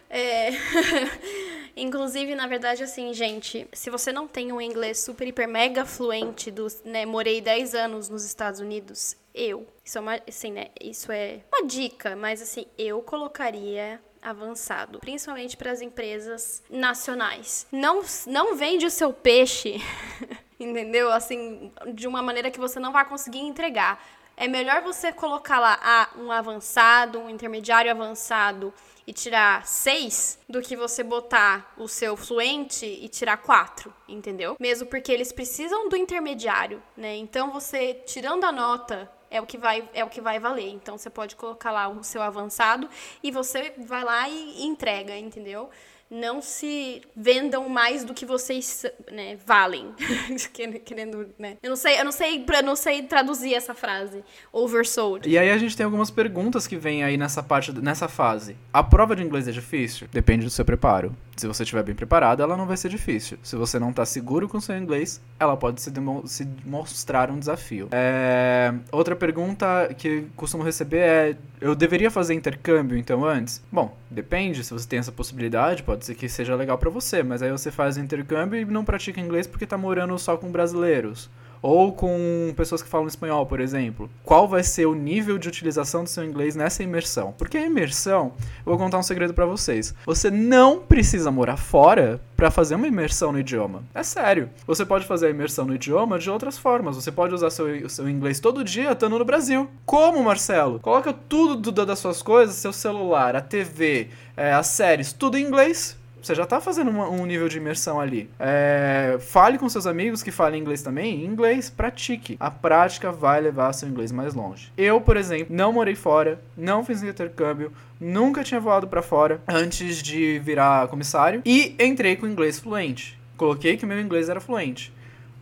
É... Inclusive, na verdade, assim, gente, se você não tem um inglês super, hiper, mega fluente, do, né, morei 10 anos nos Estados Unidos, eu, isso é uma, assim, né, isso é uma dica, mas assim, eu colocaria avançado, principalmente para as empresas nacionais. Não, não vende o seu peixe, entendeu? Assim, de uma maneira que você não vai conseguir entregar. É melhor você colocar lá ah, um avançado, um intermediário avançado e tirar seis do que você botar o seu fluente e tirar quatro, entendeu? Mesmo porque eles precisam do intermediário, né? Então você tirando a nota é o que vai é o que vai valer. Então você pode colocar lá o seu avançado e você vai lá e, e entrega, entendeu? Não se vendam mais do que vocês né, valem. Querendo, né? Eu não sei, eu não sei, eu não sei traduzir essa frase. Oversold. E aí a gente tem algumas perguntas que vêm aí nessa parte, nessa fase. A prova de inglês é difícil? Depende do seu preparo. Se você estiver bem preparado, ela não vai ser difícil. Se você não está seguro com seu inglês, ela pode se, se mostrar um desafio. É... Outra pergunta que costumo receber é: eu deveria fazer intercâmbio então antes? Bom, depende. Se você tem essa possibilidade, pode ser que seja legal para você, mas aí você faz intercâmbio e não pratica inglês porque está morando só com brasileiros ou com pessoas que falam espanhol, por exemplo. Qual vai ser o nível de utilização do seu inglês nessa imersão? Porque a imersão, eu vou contar um segredo para vocês. Você não precisa morar fora para fazer uma imersão no idioma. É sério. Você pode fazer a imersão no idioma de outras formas. Você pode usar seu, seu inglês todo dia estando no Brasil. Como, Marcelo? Coloca tudo das suas coisas, seu celular, a TV, é, as séries, tudo em inglês você já tá fazendo um nível de imersão ali. É, fale com seus amigos que falem inglês também. Inglês, pratique. A prática vai levar seu inglês mais longe. Eu, por exemplo, não morei fora, não fiz intercâmbio, nunca tinha voado para fora antes de virar comissário e entrei com inglês fluente. Coloquei que meu inglês era fluente.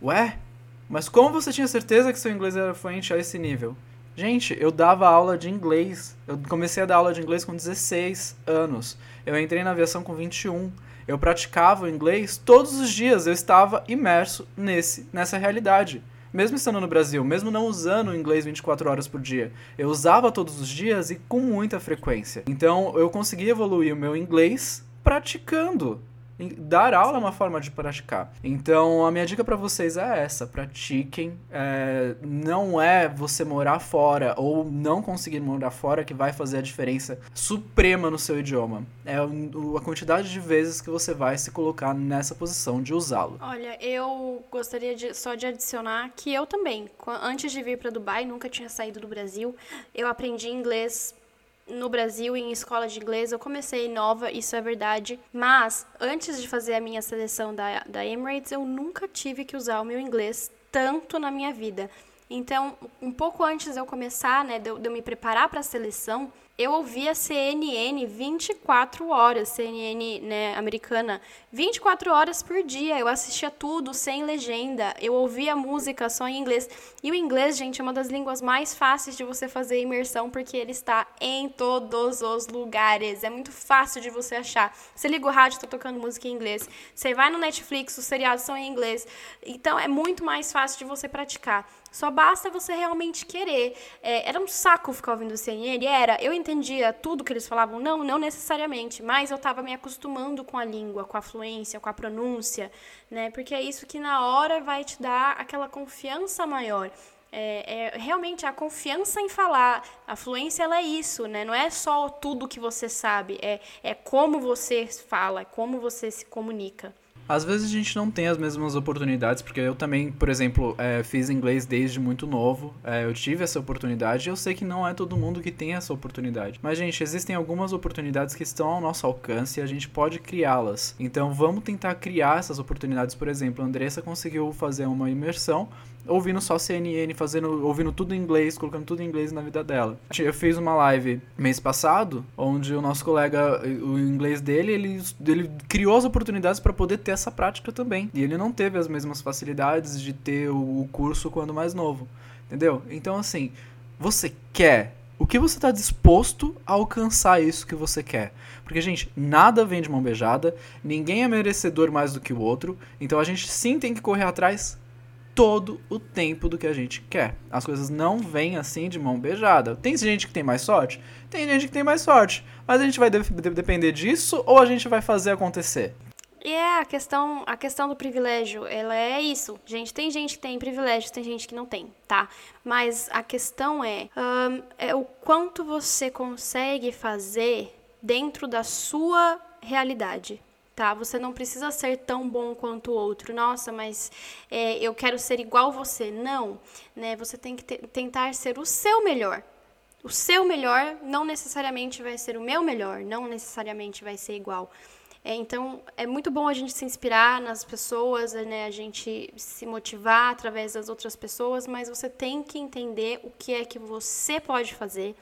Ué, mas como você tinha certeza que seu inglês era fluente a esse nível? Gente, eu dava aula de inglês. Eu comecei a dar aula de inglês com 16 anos. Eu entrei na aviação com 21. Eu praticava o inglês todos os dias. Eu estava imerso nesse, nessa realidade. Mesmo estando no Brasil, mesmo não usando o inglês 24 horas por dia, eu usava todos os dias e com muita frequência. Então eu consegui evoluir o meu inglês praticando. Dar aula é uma forma de praticar. Então, a minha dica para vocês é essa: pratiquem. É, não é você morar fora ou não conseguir morar fora que vai fazer a diferença suprema no seu idioma. É a quantidade de vezes que você vai se colocar nessa posição de usá-lo. Olha, eu gostaria de, só de adicionar que eu também, antes de vir para Dubai, nunca tinha saído do Brasil. Eu aprendi inglês no Brasil em escola de inglês. Eu comecei nova, isso é verdade. Mas antes de fazer a minha seleção da, da Emirates, eu nunca tive que usar o meu inglês tanto na minha vida. Então, um pouco antes de eu começar, né, de eu, de eu me preparar para a seleção, eu ouvia CNN 24 horas, CNN né, americana, 24 horas por dia. Eu assistia tudo sem legenda. Eu ouvia música só em inglês. E o inglês, gente, é uma das línguas mais fáceis de você fazer imersão porque ele está em todos os lugares. É muito fácil de você achar. Você liga o rádio, está tocando música em inglês. Você vai no Netflix, os seriados são em inglês. Então é muito mais fácil de você praticar. Só basta você realmente querer. É, era um saco ficar ouvindo o CNN? Era. Eu entendia tudo que eles falavam? Não, não necessariamente. Mas eu estava me acostumando com a língua, com a fluência, com a pronúncia, né? Porque é isso que na hora vai te dar aquela confiança maior. É, é, realmente a confiança em falar. A fluência ela é isso, né? Não é só tudo que você sabe, é, é como você fala, é como você se comunica. Às vezes a gente não tem as mesmas oportunidades, porque eu também, por exemplo, é, fiz inglês desde muito novo, é, eu tive essa oportunidade e eu sei que não é todo mundo que tem essa oportunidade. Mas, gente, existem algumas oportunidades que estão ao nosso alcance e a gente pode criá-las. Então, vamos tentar criar essas oportunidades. Por exemplo, a Andressa conseguiu fazer uma imersão ouvindo só CNN, fazendo, ouvindo tudo em inglês, colocando tudo em inglês na vida dela. Eu fiz uma live mês passado, onde o nosso colega, o inglês dele, ele, ele criou as oportunidades para poder ter essa prática também. E ele não teve as mesmas facilidades de ter o curso quando mais novo. Entendeu? Então, assim, você quer o que você está disposto a alcançar isso que você quer. Porque, gente, nada vem de mão beijada, ninguém é merecedor mais do que o outro, então a gente sim tem que correr atrás todo o tempo do que a gente quer. As coisas não vêm assim de mão beijada. Tem gente que tem mais sorte? Tem gente que tem mais sorte. Mas a gente vai de depender disso ou a gente vai fazer acontecer? E é a questão, a questão do privilégio, ela é isso. Gente, tem gente que tem privilégios, tem gente que não tem, tá? Mas a questão é, um, é o quanto você consegue fazer dentro da sua realidade, tá? Você não precisa ser tão bom quanto o outro. Nossa, mas é, eu quero ser igual você. Não, né? Você tem que tentar ser o seu melhor. O seu melhor não necessariamente vai ser o meu melhor, não necessariamente vai ser igual. É, então, é muito bom a gente se inspirar nas pessoas, né? a gente se motivar através das outras pessoas, mas você tem que entender o que é que você pode fazer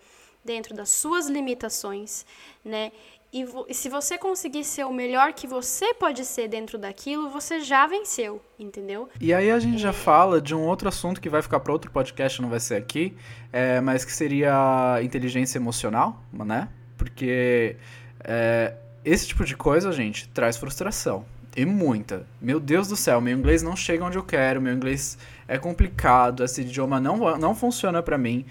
dentro das suas limitações, né? E, e, se você conseguir ser o melhor que você pode ser dentro daquilo, você já venceu, entendeu? E aí a gente já fala de um outro assunto que vai ficar para outro podcast, não vai ser aqui, é, mas que seria inteligência emocional, né? Porque é, esse tipo de coisa, gente, traz frustração. E muita. Meu Deus do céu, meu inglês não chega onde eu quero, meu inglês é complicado, esse idioma não, não funciona para mim.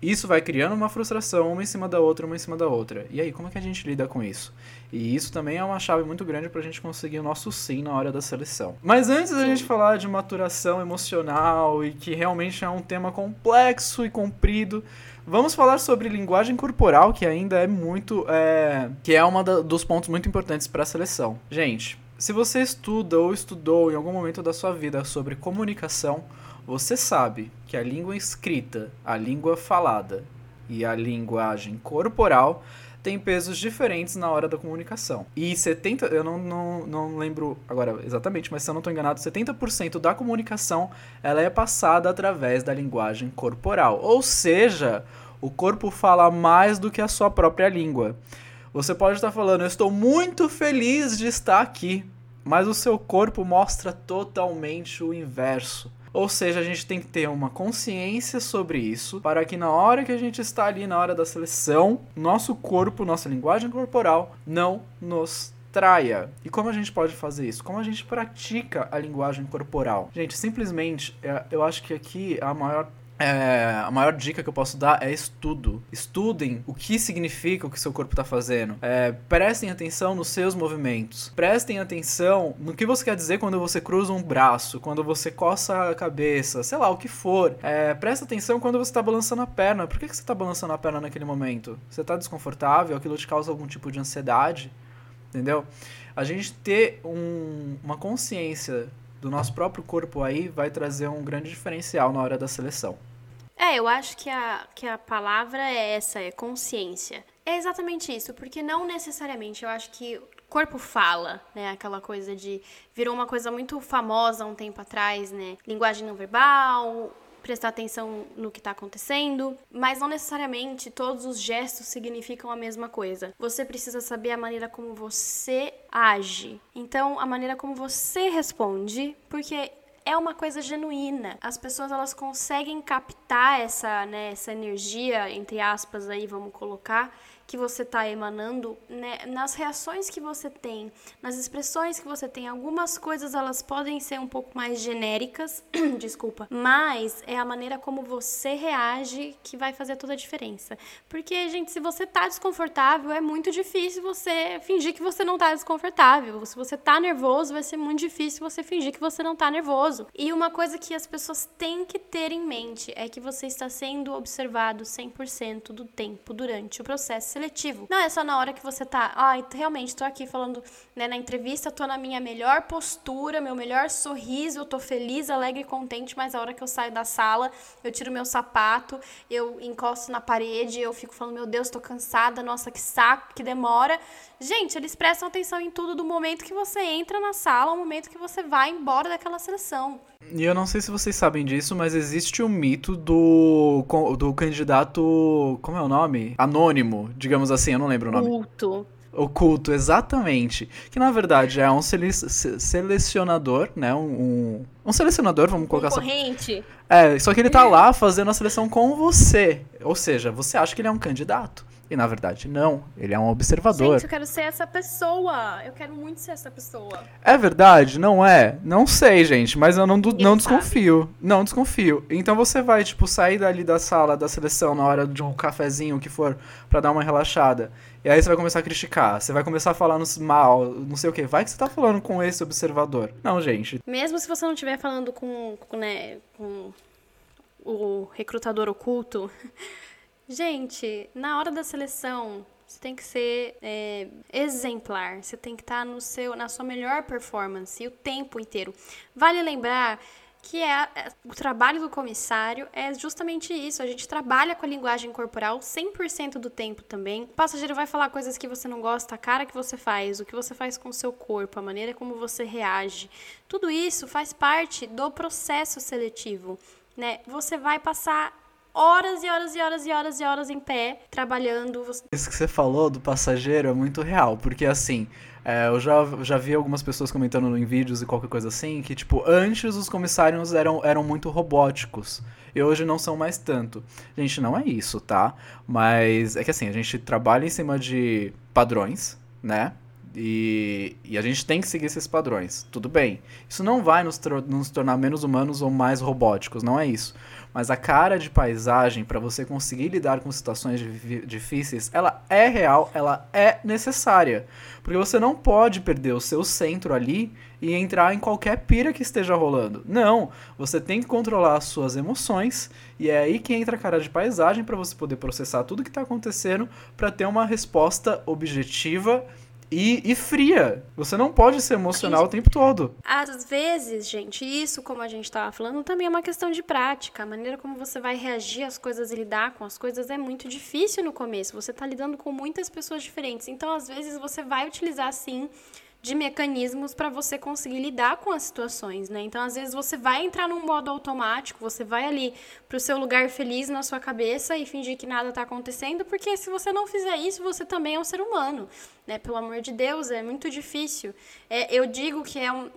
Isso vai criando uma frustração, uma em cima da outra, uma em cima da outra. E aí, como é que a gente lida com isso? E isso também é uma chave muito grande pra gente conseguir o nosso sim na hora da seleção. Mas antes da gente falar de maturação emocional e que realmente é um tema complexo e comprido, Vamos falar sobre linguagem corporal, que ainda é muito. É, que é um dos pontos muito importantes para a seleção. Gente, se você estuda ou estudou em algum momento da sua vida sobre comunicação, você sabe que a língua escrita, a língua falada e a linguagem corporal têm pesos diferentes na hora da comunicação. E 70, eu não, não, não lembro agora exatamente, mas se eu não estou enganado, 70% da comunicação ela é passada através da linguagem corporal. Ou seja, o corpo fala mais do que a sua própria língua. Você pode estar falando, eu estou muito feliz de estar aqui, mas o seu corpo mostra totalmente o inverso. Ou seja, a gente tem que ter uma consciência sobre isso para que na hora que a gente está ali na hora da seleção, nosso corpo, nossa linguagem corporal não nos traia. E como a gente pode fazer isso? Como a gente pratica a linguagem corporal? Gente, simplesmente, é, eu acho que aqui a maior é, a maior dica que eu posso dar é estudo. Estudem o que significa o que seu corpo está fazendo. É, prestem atenção nos seus movimentos. Prestem atenção no que você quer dizer quando você cruza um braço, quando você coça a cabeça, sei lá, o que for. É, presta atenção quando você está balançando a perna. Por que, que você está balançando a perna naquele momento? Você está desconfortável? Aquilo te causa algum tipo de ansiedade? Entendeu? A gente ter um, uma consciência do nosso próprio corpo aí vai trazer um grande diferencial na hora da seleção. É, eu acho que a, que a palavra é essa, é consciência. É exatamente isso, porque não necessariamente eu acho que corpo fala, né? Aquela coisa de virou uma coisa muito famosa um tempo atrás, né? Linguagem não verbal, prestar atenção no que está acontecendo, mas não necessariamente todos os gestos significam a mesma coisa. Você precisa saber a maneira como você age. Então, a maneira como você responde, porque é uma coisa genuína. As pessoas elas conseguem captar essa, né, essa energia entre aspas aí, vamos colocar, que você está emanando, né, nas reações que você tem, nas expressões que você tem. Algumas coisas elas podem ser um pouco mais genéricas, desculpa, mas é a maneira como você reage que vai fazer toda a diferença. Porque, gente, se você tá desconfortável, é muito difícil você fingir que você não tá desconfortável. Se você tá nervoso, vai ser muito difícil você fingir que você não tá nervoso. E uma coisa que as pessoas têm que ter em mente é que você está sendo observado 100% do tempo durante o processo seletivo. Não é só na hora que você tá, ai, ah, realmente tô aqui falando, né, na entrevista, tô na minha melhor postura, meu melhor sorriso, eu tô feliz, alegre e contente, mas a hora que eu saio da sala, eu tiro meu sapato, eu encosto na parede, eu fico falando, meu Deus, tô cansada, nossa, que saco, que demora. Gente, eles prestam atenção em tudo do momento que você entra na sala ao momento que você vai embora daquela seleção. E eu não sei se vocês sabem disso, mas existe o um mito do, do candidato. Como é o nome? Anônimo, digamos assim, eu não lembro o nome. Culto. Oculto, exatamente. Que na verdade é um sele selecionador, né? Um, um, um selecionador, vamos colocar assim. Concorrente. É, só que ele tá lá fazendo a seleção com você. Ou seja, você acha que ele é um candidato. E na verdade, não. Ele é um observador. Gente, eu quero ser essa pessoa. Eu quero muito ser essa pessoa. É verdade? Não é? Não sei, gente. Mas eu não, não desconfio. Não desconfio. Então você vai, tipo, sair dali da sala da seleção na hora de um cafezinho que for para dar uma relaxada. E aí você vai começar a criticar. Você vai começar a falar nos mal, não sei o que. Vai que você tá falando com esse observador. Não, gente. Mesmo se você não estiver falando com, com, né, com o recrutador oculto. Gente, na hora da seleção, você tem que ser é, exemplar. Você tem que estar tá no seu, na sua melhor performance o tempo inteiro. Vale lembrar que é, é, o trabalho do comissário é justamente isso. A gente trabalha com a linguagem corporal 100% do tempo também. O passageiro vai falar coisas que você não gosta, a cara que você faz, o que você faz com o seu corpo, a maneira como você reage. Tudo isso faz parte do processo seletivo. Né? Você vai passar horas e horas e horas e horas e horas em pé, trabalhando. Isso que você falou do passageiro é muito real, porque assim, é, eu já, já vi algumas pessoas comentando em vídeos e qualquer coisa assim, que tipo, antes os comissários eram, eram muito robóticos. E hoje não são mais tanto. Gente, não é isso, tá? Mas é que assim, a gente trabalha em cima de padrões, né? E, e, a gente tem que seguir esses padrões. Tudo bem. Isso não vai nos, nos tornar menos humanos ou mais robóticos, não é isso. Mas a cara de paisagem, para você conseguir lidar com situações difíceis, ela é real, ela é necessária. Porque você não pode perder o seu centro ali e entrar em qualquer pira que esteja rolando. Não, você tem que controlar as suas emoções e é aí que entra a cara de paisagem para você poder processar tudo que está acontecendo para ter uma resposta objetiva e, e, fria. Você não pode ser emocional o tempo todo. Às vezes, gente, isso, como a gente estava falando, também é uma questão de prática. A maneira como você vai reagir às coisas e lidar com as coisas é muito difícil no começo. Você está lidando com muitas pessoas diferentes. Então, às vezes, você vai utilizar, sim, de mecanismos para você conseguir lidar com as situações, né? Então, às vezes você vai entrar num modo automático, você vai ali pro seu lugar feliz na sua cabeça e fingir que nada tá acontecendo, porque se você não fizer isso, você também é um ser humano, né? Pelo amor de Deus, é muito difícil. É, eu digo que é um,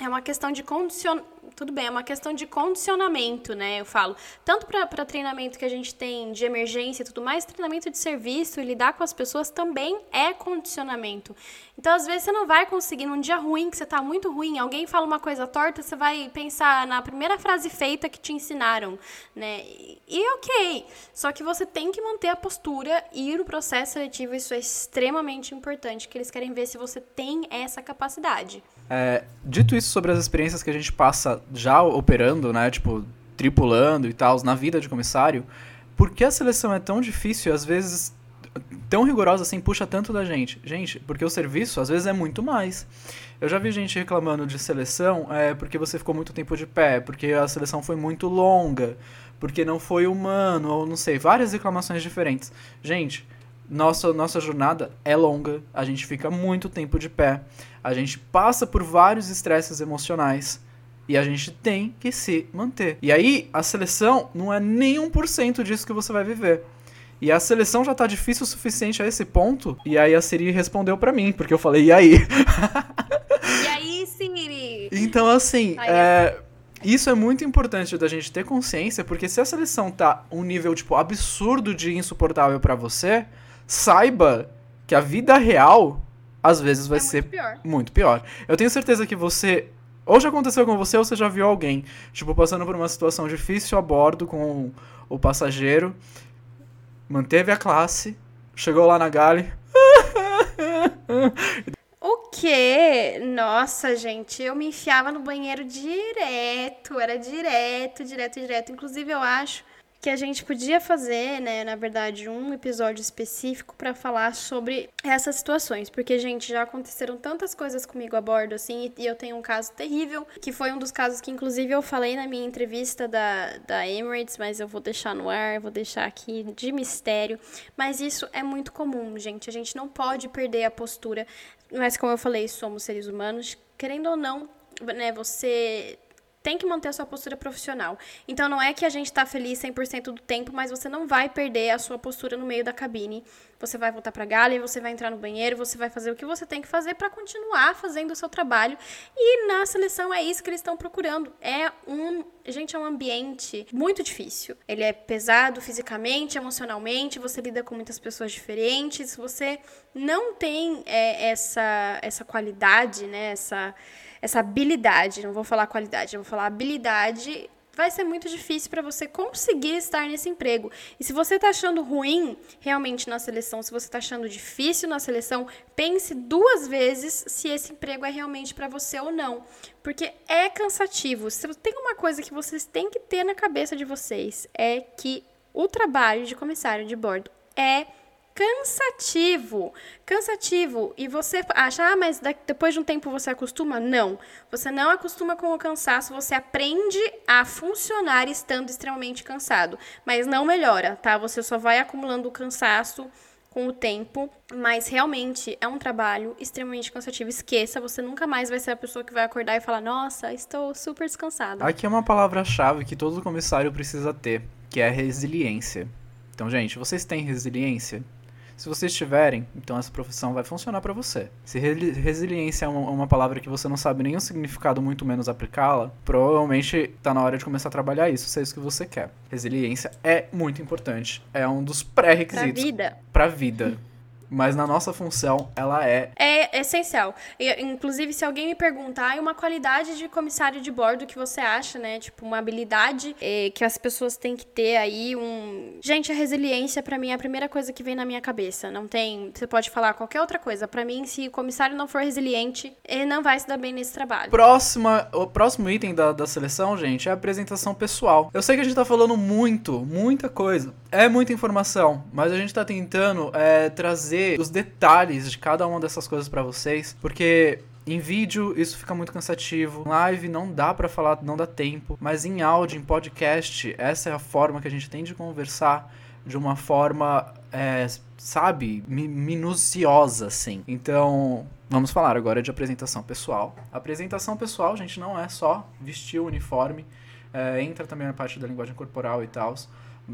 é uma questão de condicion... tudo bem, é uma questão de condicionamento, né? Eu falo, tanto para treinamento que a gente tem de emergência e tudo mais, treinamento de serviço e lidar com as pessoas também é condicionamento. Então, às vezes você não vai conseguir num dia ruim, que você tá muito ruim, alguém fala uma coisa torta, você vai pensar na primeira frase feita que te ensinaram, né? E OK. Só que você tem que manter a postura e ir no processo seletivo, isso é extremamente importante, que eles querem ver se você tem essa capacidade. É, dito isso sobre as experiências que a gente passa já operando, né? Tipo, tripulando e tal, na vida de comissário, por que a seleção é tão difícil e às vezes tão rigorosa assim puxa tanto da gente? Gente, porque o serviço às vezes é muito mais. Eu já vi gente reclamando de seleção é, porque você ficou muito tempo de pé, porque a seleção foi muito longa, porque não foi humano, ou não sei, várias reclamações diferentes. Gente, nossa, nossa jornada é longa, a gente fica muito tempo de pé, a gente passa por vários estresses emocionais e a gente tem que se manter. E aí, a seleção não é nem 1% disso que você vai viver. E a seleção já tá difícil o suficiente a esse ponto. E aí a Siri respondeu para mim, porque eu falei, e aí? e aí, Siri? Então, assim, é, isso é muito importante da gente ter consciência, porque se a seleção tá um nível, tipo, absurdo de insuportável para você, saiba que a vida real às vezes vai é ser muito pior. muito pior. Eu tenho certeza que você ou já aconteceu com você ou você já viu alguém, tipo, passando por uma situação difícil a bordo com o passageiro, manteve a classe, chegou lá na gale. O quê? Nossa, gente, eu me enfiava no banheiro direto, era direto, direto, direto. Inclusive, eu acho que a gente podia fazer, né, na verdade, um episódio específico para falar sobre essas situações, porque gente, já aconteceram tantas coisas comigo a bordo assim, e eu tenho um caso terrível, que foi um dos casos que inclusive eu falei na minha entrevista da da Emirates, mas eu vou deixar no ar, vou deixar aqui de mistério, mas isso é muito comum, gente. A gente não pode perder a postura, mas como eu falei, somos seres humanos, querendo ou não, né, você tem que manter a sua postura profissional. Então não é que a gente tá feliz 100% do tempo, mas você não vai perder a sua postura no meio da cabine. Você vai voltar pra gala, você vai entrar no banheiro, você vai fazer o que você tem que fazer para continuar fazendo o seu trabalho. E na seleção é isso que eles estão procurando. É um, gente, é um ambiente muito difícil. Ele é pesado fisicamente, emocionalmente, você lida com muitas pessoas diferentes, você não tem é, essa essa qualidade, né, essa essa habilidade, não vou falar qualidade, eu vou falar habilidade, vai ser muito difícil para você conseguir estar nesse emprego. E se você está achando ruim realmente na seleção, se você está achando difícil na seleção, pense duas vezes se esse emprego é realmente para você ou não. Porque é cansativo. Se tem uma coisa que vocês têm que ter na cabeça de vocês, é que o trabalho de comissário de bordo é cansativo. Cansativo. E você acha, ah, mas depois de um tempo você acostuma? Não. Você não acostuma com o cansaço, você aprende a funcionar estando extremamente cansado. Mas não melhora, tá? Você só vai acumulando o cansaço com o tempo, mas realmente é um trabalho extremamente cansativo. Esqueça, você nunca mais vai ser a pessoa que vai acordar e falar: "Nossa, estou super descansada". Aqui é uma palavra-chave que todo comissário precisa ter, que é resiliência. Então, gente, vocês têm resiliência? Se vocês tiverem, então essa profissão vai funcionar para você. Se resiliência é uma, uma, palavra que você não sabe nem o significado, muito menos aplicá-la, provavelmente tá na hora de começar a trabalhar isso, se é isso que você quer. Resiliência é muito importante. É um dos pré-requisitos. Pra vida. Pra vida mas na nossa função ela é. É essencial. E, inclusive, se alguém me perguntar, ah, uma qualidade de comissário de bordo que você acha, né? Tipo, uma habilidade é, que as pessoas têm que ter aí, um. Gente, a resiliência, para mim, é a primeira coisa que vem na minha cabeça. Não tem. Você pode falar qualquer outra coisa. para mim, se o comissário não for resiliente, ele não vai se dar bem nesse trabalho. Próxima, o próximo item da, da seleção, gente, é a apresentação pessoal. Eu sei que a gente tá falando muito, muita coisa. É muita informação, mas a gente tá tentando é, trazer trazer os detalhes de cada uma dessas coisas para vocês, porque em vídeo isso fica muito cansativo. Live não dá para falar, não dá tempo, mas em áudio, em podcast, essa é a forma que a gente tem de conversar de uma forma, é, sabe, minuciosa, assim. Então, vamos falar agora de apresentação pessoal. Apresentação pessoal, gente, não é só vestir o uniforme, é, entra também a parte da linguagem corporal e tal.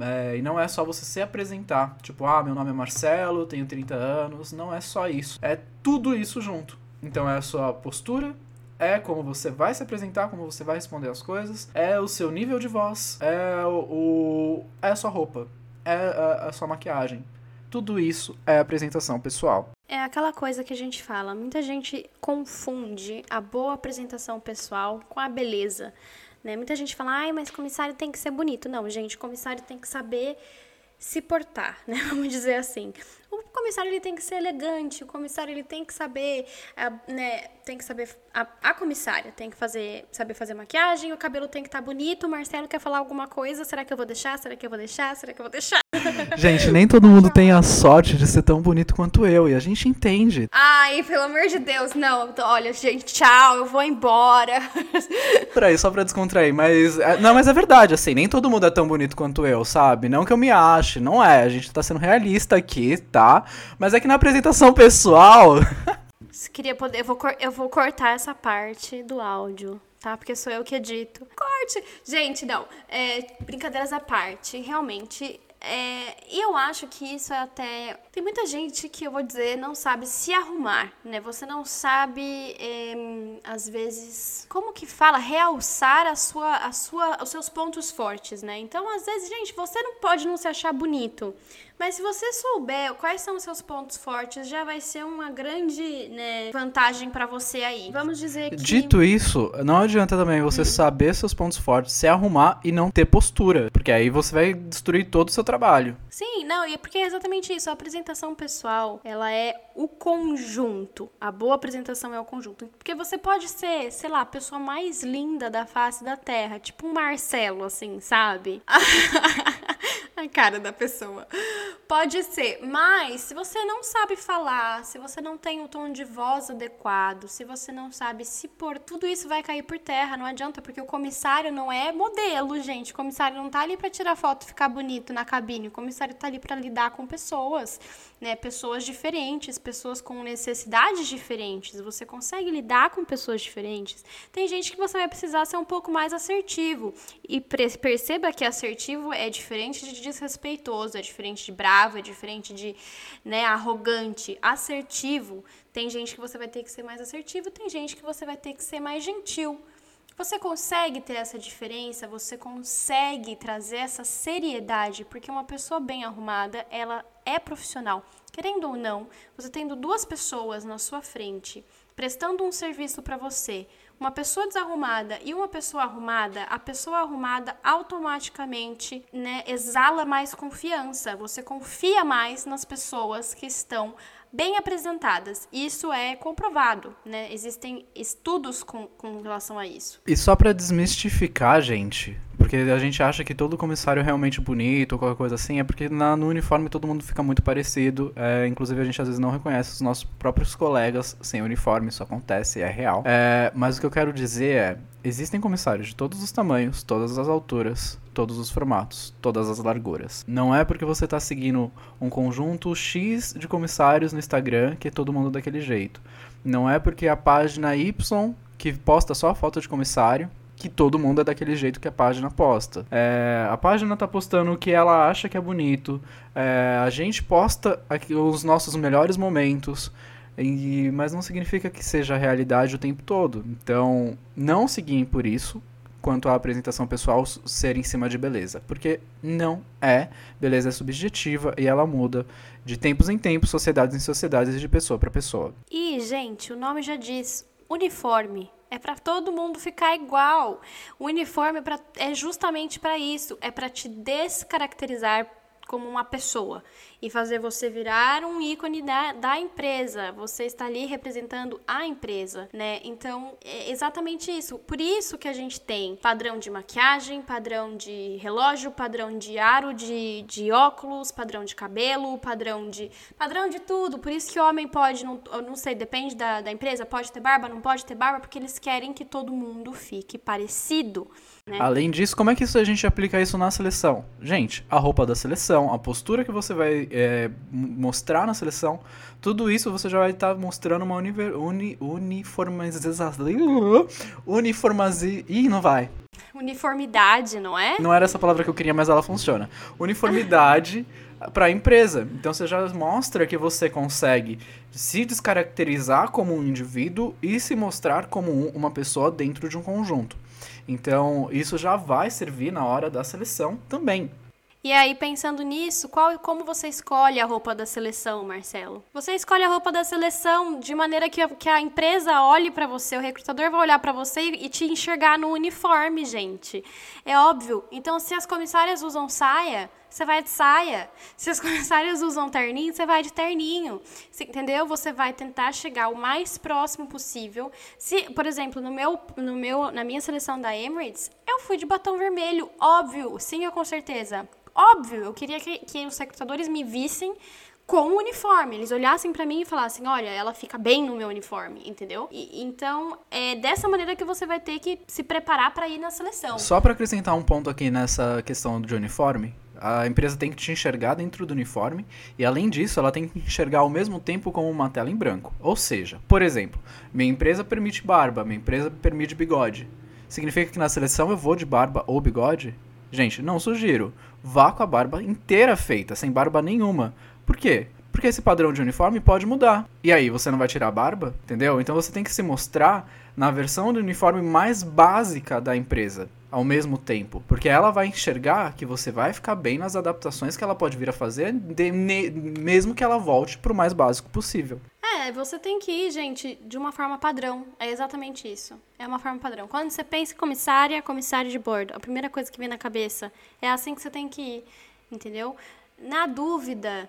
É, e não é só você se apresentar, tipo, ah, meu nome é Marcelo, tenho 30 anos. Não é só isso. É tudo isso junto. Então é a sua postura, é como você vai se apresentar, como você vai responder as coisas, é o seu nível de voz, é o, é a sua roupa, é a, a sua maquiagem. Tudo isso é apresentação pessoal. É aquela coisa que a gente fala, muita gente confunde a boa apresentação pessoal com a beleza. Né? Muita gente fala, ai, mas comissário tem que ser bonito. Não, gente, comissário tem que saber se portar, né? Vamos dizer assim. O comissário ele tem que ser elegante, o comissário ele tem que saber, né, tem que saber a, a, comissária tem que fazer, saber fazer maquiagem, o cabelo tem que estar tá bonito, o Marcelo quer falar alguma coisa, será que eu vou deixar? Será que eu vou deixar? Será que eu vou deixar? Gente, nem todo mundo tem a sorte de ser tão bonito quanto eu, e a gente entende. Ai, pelo amor de Deus, não, olha, gente, tchau, eu vou embora. Peraí, só pra descontrair, mas. É, não, mas é verdade, assim, nem todo mundo é tão bonito quanto eu, sabe? Não que eu me ache, não é. A gente tá sendo realista aqui, tá? Mas é que na apresentação pessoal. queria poder. Eu vou, eu vou cortar essa parte do áudio tá? Porque sou eu que edito. Corte! Gente, não. É, brincadeiras à parte. Realmente, é, e eu acho que isso é até. Tem muita gente que eu vou dizer não sabe se arrumar, né? Você não sabe, é, às vezes, como que fala? Realçar a sua, a sua, os seus pontos fortes, né? Então, às vezes, gente, você não pode não se achar bonito. Mas se você souber quais são os seus pontos fortes, já vai ser uma grande né, vantagem para você aí. Vamos dizer que. Dito isso, não adianta também você hum. saber seus pontos fortes, se arrumar e não ter postura. Porque aí você vai destruir todo o seu trabalho. Sim, não, e é porque é exatamente isso. A apresentação pessoal, ela é o conjunto. A boa apresentação é o conjunto. Porque você pode ser, sei lá, a pessoa mais linda da face da terra. Tipo um Marcelo, assim, sabe? a cara da pessoa. Pode ser, mas se você não sabe falar, se você não tem o tom de voz adequado, se você não sabe se por tudo isso vai cair por terra, não adianta, porque o comissário não é modelo, gente. O comissário não tá ali para tirar foto e ficar bonito na cabine. O comissário tá ali para lidar com pessoas, né? Pessoas diferentes, pessoas com necessidades diferentes. Você consegue lidar com pessoas diferentes. Tem gente que você vai precisar ser um pouco mais assertivo e perceba que assertivo é diferente de desrespeitoso, é diferente de bravo, é diferente de né, arrogante. Assertivo, tem gente que você vai ter que ser mais assertivo, tem gente que você vai ter que ser mais gentil. Você consegue ter essa diferença, você consegue trazer essa seriedade, porque uma pessoa bem arrumada, ela é profissional. Querendo ou não, você tendo duas pessoas na sua frente, prestando um serviço para você, uma pessoa desarrumada e uma pessoa arrumada, a pessoa arrumada automaticamente né, exala mais confiança. Você confia mais nas pessoas que estão bem apresentadas. Isso é comprovado, né? Existem estudos com, com relação a isso. E só para desmistificar, gente, porque a gente acha que todo comissário é realmente bonito ou qualquer coisa assim, é porque na, no uniforme todo mundo fica muito parecido. É, inclusive a gente às vezes não reconhece os nossos próprios colegas sem uniforme, isso acontece, é real. É, mas o que eu quero dizer é: existem comissários de todos os tamanhos, todas as alturas, todos os formatos, todas as larguras. Não é porque você está seguindo um conjunto X de comissários no Instagram que é todo mundo daquele jeito. Não é porque a página Y que posta só a foto de comissário que todo mundo é daquele jeito que a página posta. É, a página tá postando o que ela acha que é bonito. É, a gente posta aqui os nossos melhores momentos. E, mas não significa que seja a realidade o tempo todo. Então, não seguir por isso quanto à apresentação pessoal ser em cima de beleza. Porque não é. Beleza é subjetiva e ela muda de tempos em tempos, sociedades em sociedades de pessoa para pessoa. E, gente, o nome já diz uniforme. É para todo mundo ficar igual. O uniforme é, pra, é justamente para isso, é para te descaracterizar como uma pessoa e fazer você virar um ícone da, da empresa. Você está ali representando a empresa, né? Então, é exatamente isso. Por isso que a gente tem padrão de maquiagem, padrão de relógio, padrão de aro de, de óculos, padrão de cabelo, padrão de. padrão de tudo. Por isso que o homem pode, não, não sei, depende da, da empresa, pode ter barba, não pode ter barba, porque eles querem que todo mundo fique parecido. Né? Além disso, como é que isso a gente aplica isso na seleção? Gente, a roupa da seleção, a postura que você vai é, mostrar na seleção, tudo isso você já vai estar tá mostrando uma univer, uni, uniformização. Uniformazi. Ih, não vai. Uniformidade, não é? Não era essa palavra que eu queria, mas ela funciona. Uniformidade para a empresa. Então você já mostra que você consegue se descaracterizar como um indivíduo e se mostrar como uma pessoa dentro de um conjunto. Então, isso já vai servir na hora da seleção também. E aí, pensando nisso, qual como você escolhe a roupa da seleção, Marcelo? Você escolhe a roupa da seleção de maneira que a, que a empresa olhe para você, o recrutador vai olhar para você e, e te enxergar no uniforme, gente. É óbvio. Então, se as comissárias usam saia, você vai de saia. Se as comissárias usam terninho, você vai de terninho. Você, entendeu? Você vai tentar chegar o mais próximo possível. Se, por exemplo, no meu, no meu, na minha seleção da Emirates, eu fui de batom vermelho, óbvio, sim, eu com certeza. Óbvio, eu queria que, que os recrutadores me vissem com o uniforme. Eles olhassem para mim e falassem: olha, ela fica bem no meu uniforme, entendeu? E, então, é dessa maneira que você vai ter que se preparar para ir na seleção. Só para acrescentar um ponto aqui nessa questão de uniforme, a empresa tem que te enxergar dentro do uniforme e, além disso, ela tem que enxergar ao mesmo tempo como uma tela em branco. Ou seja, por exemplo, minha empresa permite barba, minha empresa permite bigode. Significa que na seleção eu vou de barba ou bigode? Gente, não sugiro. Vá com a barba inteira feita, sem barba nenhuma. Por quê? Porque esse padrão de uniforme pode mudar. E aí, você não vai tirar a barba? Entendeu? Então você tem que se mostrar na versão do uniforme mais básica da empresa ao mesmo tempo, porque ela vai enxergar que você vai ficar bem nas adaptações que ela pode vir a fazer, de, ne, mesmo que ela volte para o mais básico possível. É, você tem que ir, gente, de uma forma padrão. É exatamente isso. É uma forma padrão. Quando você pensa em comissária, comissário de bordo, a primeira coisa que vem na cabeça é assim que você tem que ir, entendeu? Na dúvida,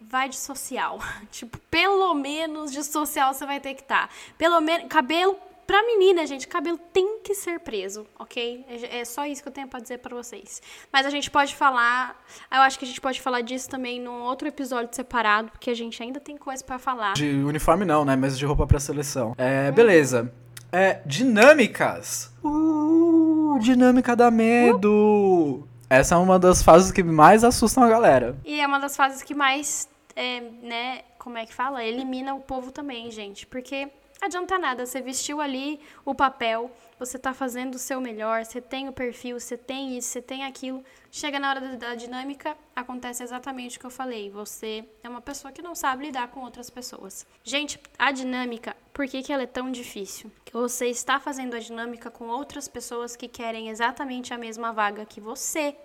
vai de social. tipo, pelo menos de social você vai ter que estar. Tá. Pelo menos cabelo Pra menina, gente, cabelo tem que ser preso, ok? É, é só isso que eu tenho pra dizer pra vocês. Mas a gente pode falar. Eu acho que a gente pode falar disso também num outro episódio separado, porque a gente ainda tem coisa para falar. De uniforme não, né? Mas de roupa pra seleção. É, beleza. É, dinâmicas. Uh, dinâmica dá medo. Uh. Essa é uma das fases que mais assustam a galera. E é uma das fases que mais, é, né, como é que fala? Elimina o povo também, gente. Porque adianta nada, você vestiu ali o papel, você está fazendo o seu melhor, você tem o perfil, você tem isso, você tem aquilo. Chega na hora da, dinâmica, acontece exatamente o que eu falei. Você é uma pessoa que não sabe lidar com outras pessoas. Gente, a dinâmica, por que, que ela é tão difícil? Você está fazendo a dinâmica com outras pessoas que querem exatamente a mesma vaga que você.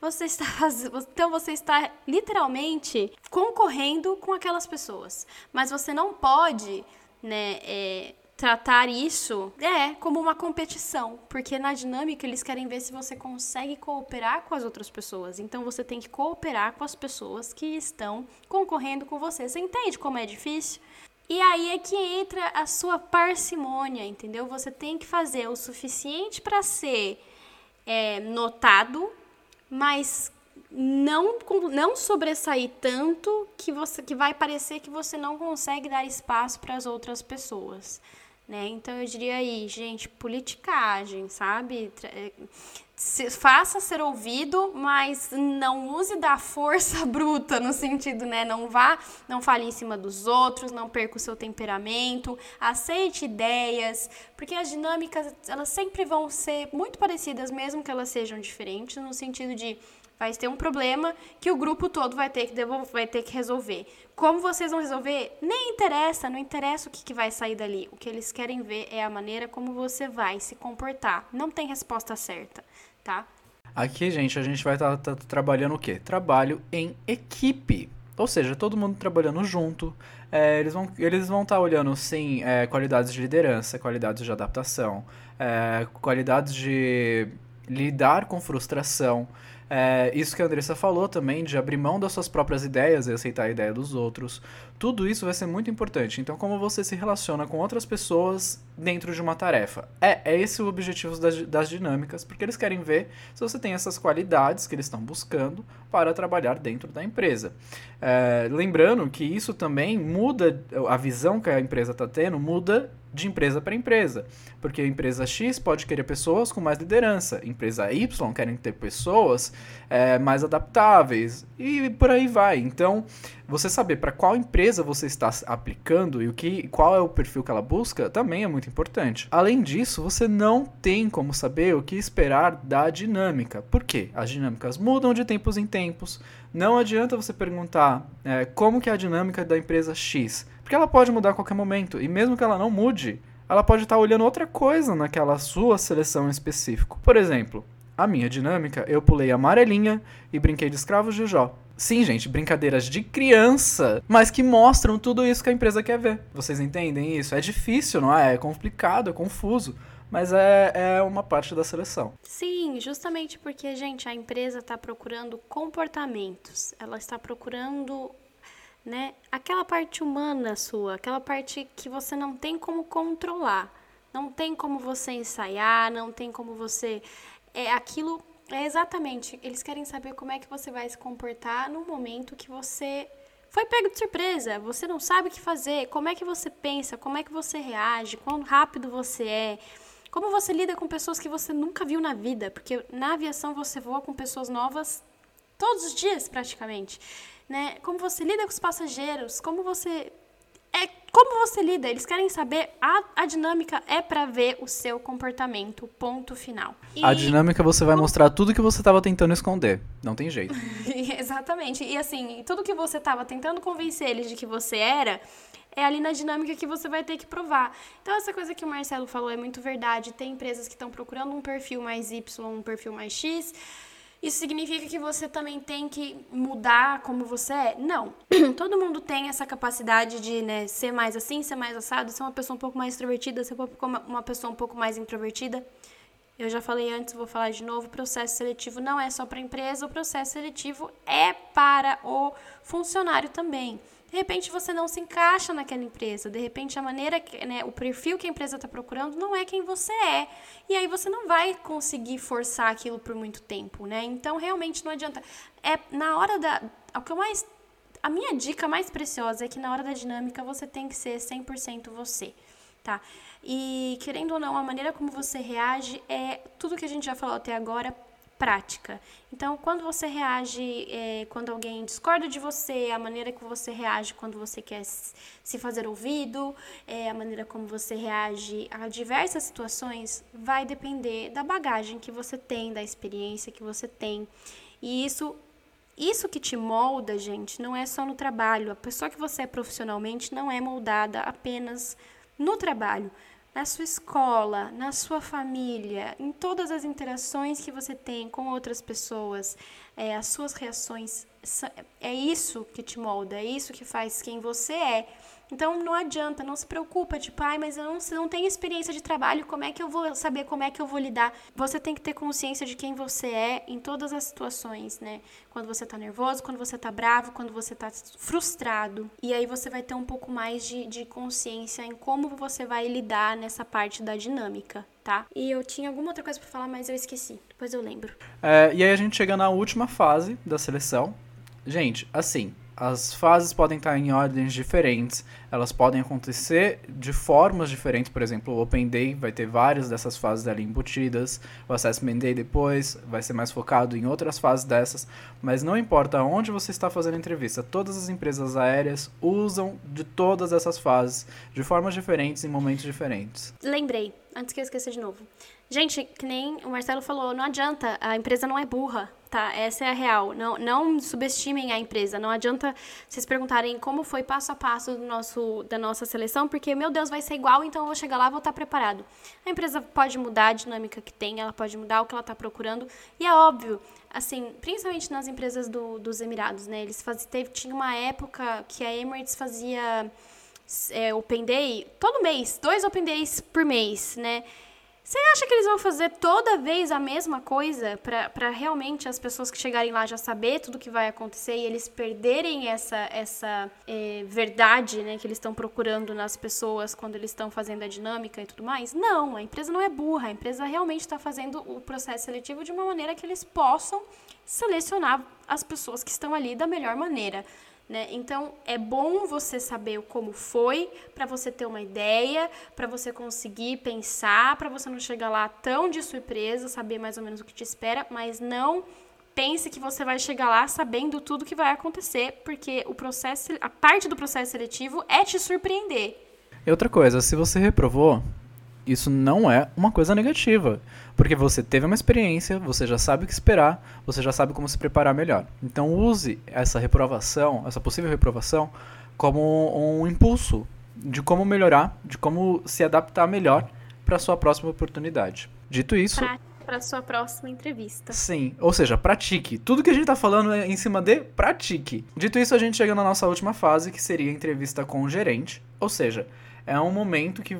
Você está então você está literalmente concorrendo com aquelas pessoas. Mas você não pode né, é, tratar isso é como uma competição, porque na dinâmica eles querem ver se você consegue cooperar com as outras pessoas. Então você tem que cooperar com as pessoas que estão concorrendo com você. Você entende como é difícil? E aí é que entra a sua parcimônia, entendeu? Você tem que fazer o suficiente para ser é, notado, mas não, não sobressair tanto que você que vai parecer que você não consegue dar espaço para as outras pessoas. Né? Então eu diria aí, gente, politicagem, sabe? É, se, faça ser ouvido, mas não use da força bruta no sentido, né? Não vá, não fale em cima dos outros, não perca o seu temperamento, aceite ideias, porque as dinâmicas elas sempre vão ser muito parecidas, mesmo que elas sejam diferentes, no sentido de vai ter um problema que o grupo todo vai ter que devolver, vai ter que resolver. Como vocês vão resolver? Nem interessa, não interessa o que, que vai sair dali. O que eles querem ver é a maneira como você vai se comportar. Não tem resposta certa, tá? Aqui, gente, a gente vai estar tá, tá trabalhando o quê? Trabalho em equipe. Ou seja, todo mundo trabalhando junto. É, eles vão eles vão estar tá olhando, sim, é, qualidades de liderança, qualidades de adaptação, é, qualidades de lidar com frustração. É, isso que a Andressa falou também, de abrir mão das suas próprias ideias e aceitar a ideia dos outros. Tudo isso vai ser muito importante. Então, como você se relaciona com outras pessoas dentro de uma tarefa. É, é esse o objetivo das, das dinâmicas, porque eles querem ver se você tem essas qualidades que eles estão buscando para trabalhar dentro da empresa. É, lembrando que isso também muda, a visão que a empresa está tendo muda de empresa para empresa. Porque a empresa X pode querer pessoas com mais liderança, empresa Y querem ter pessoas é, mais adaptáveis e por aí vai. Então, você saber para qual empresa você está aplicando e o que, qual é o perfil que ela busca também é muito importante. Além disso, você não tem como saber o que esperar da dinâmica. Por quê? As dinâmicas mudam de tempos em tempos. Não adianta você perguntar é, como que é a dinâmica da empresa X, porque ela pode mudar a qualquer momento. E mesmo que ela não mude, ela pode estar olhando outra coisa naquela sua seleção em específico. Por exemplo, a minha dinâmica, eu pulei amarelinha e brinquei de escravos de Jó. Sim, gente, brincadeiras de criança, mas que mostram tudo isso que a empresa quer ver. Vocês entendem isso? É difícil, não é? É complicado, é confuso. Mas é, é uma parte da seleção. Sim, justamente porque, gente, a empresa está procurando comportamentos. Ela está procurando né, aquela parte humana sua, aquela parte que você não tem como controlar. Não tem como você ensaiar, não tem como você. É aquilo é exatamente. Eles querem saber como é que você vai se comportar no momento que você foi pego de surpresa. Você não sabe o que fazer. Como é que você pensa? Como é que você reage? Quão rápido você é? Como você lida com pessoas que você nunca viu na vida? Porque na aviação você voa com pessoas novas todos os dias, praticamente. Né? Como você lida com os passageiros? Como você é como você lida. Eles querem saber a, a dinâmica é para ver o seu comportamento, ponto final. E... A dinâmica você vai mostrar tudo que você estava tentando esconder. Não tem jeito. Exatamente. E assim, tudo que você estava tentando convencer eles de que você era, é ali na dinâmica que você vai ter que provar. Então, essa coisa que o Marcelo falou é muito verdade. Tem empresas que estão procurando um perfil mais Y, um perfil mais X. Isso significa que você também tem que mudar como você é? Não. Todo mundo tem essa capacidade de né, ser mais assim, ser mais assado, ser uma pessoa um pouco mais extrovertida, ser uma pessoa um pouco mais introvertida. Eu já falei antes, vou falar de novo, processo seletivo não é só para a empresa, o processo seletivo é para o funcionário também. De repente você não se encaixa naquela empresa, de repente a maneira, que, né, o perfil que a empresa está procurando não é quem você é. E aí você não vai conseguir forçar aquilo por muito tempo, né? Então realmente não adianta. É na hora da. O que eu mais. A minha dica mais preciosa é que na hora da dinâmica você tem que ser 100% você, tá? E querendo ou não, a maneira como você reage é tudo que a gente já falou até agora prática. Então, quando você reage, é, quando alguém discorda de você, a maneira que você reage quando você quer se fazer ouvido, é, a maneira como você reage a diversas situações, vai depender da bagagem que você tem, da experiência que você tem. E isso isso que te molda, gente, não é só no trabalho. A pessoa que você é profissionalmente não é moldada apenas no trabalho na sua escola, na sua família, em todas as interações que você tem com outras pessoas, é, as suas reações, é isso que te molda, é isso que faz quem você é. Então não adianta, não se preocupa, tipo, ai, mas eu não, não tenho experiência de trabalho, como é que eu vou saber como é que eu vou lidar? Você tem que ter consciência de quem você é em todas as situações, né? Quando você tá nervoso, quando você tá bravo, quando você tá frustrado. E aí você vai ter um pouco mais de, de consciência em como você vai lidar nessa parte da dinâmica, tá? E eu tinha alguma outra coisa para falar, mas eu esqueci. Depois eu lembro. É, e aí a gente chega na última fase da seleção. Gente, assim, as fases podem estar em ordens diferentes, elas podem acontecer de formas diferentes, por exemplo, o Open Day vai ter várias dessas fases ali embutidas, o Assessment Day depois vai ser mais focado em outras fases dessas, mas não importa onde você está fazendo a entrevista, todas as empresas aéreas usam de todas essas fases, de formas diferentes, em momentos diferentes. Lembrei, antes que eu esqueça de novo. Gente, que nem o Marcelo falou, não adianta, a empresa não é burra, tá? Essa é a real. Não, não subestimem a empresa. Não adianta vocês perguntarem como foi passo a passo do nosso, da nossa seleção, porque, meu Deus, vai ser igual, então eu vou chegar lá e vou estar preparado. A empresa pode mudar a dinâmica que tem, ela pode mudar o que ela está procurando. E é óbvio, assim, principalmente nas empresas do, dos Emirados, né? Eles faz, teve, tinha uma época que a Emirates fazia é, Open Day todo mês, dois Open Days por mês, né? Você acha que eles vão fazer toda vez a mesma coisa para realmente as pessoas que chegarem lá já saber tudo que vai acontecer e eles perderem essa, essa é, verdade né, que eles estão procurando nas pessoas quando eles estão fazendo a dinâmica e tudo mais? Não, a empresa não é burra, a empresa realmente está fazendo o processo seletivo de uma maneira que eles possam selecionar as pessoas que estão ali da melhor maneira. Né? Então é bom você saber como foi, para você ter uma ideia, para você conseguir pensar, para você não chegar lá tão de surpresa, saber mais ou menos o que te espera, mas não pense que você vai chegar lá sabendo tudo que vai acontecer, porque o processo, a parte do processo seletivo é te surpreender. E outra coisa, se você reprovou, isso não é uma coisa negativa. Porque você teve uma experiência, você já sabe o que esperar, você já sabe como se preparar melhor. Então use essa reprovação, essa possível reprovação, como um impulso de como melhorar, de como se adaptar melhor para sua próxima oportunidade. Dito isso. Para sua próxima entrevista. Sim, ou seja, pratique. Tudo que a gente está falando é em cima de pratique. Dito isso, a gente chega na nossa última fase, que seria a entrevista com o gerente. Ou seja, é um momento que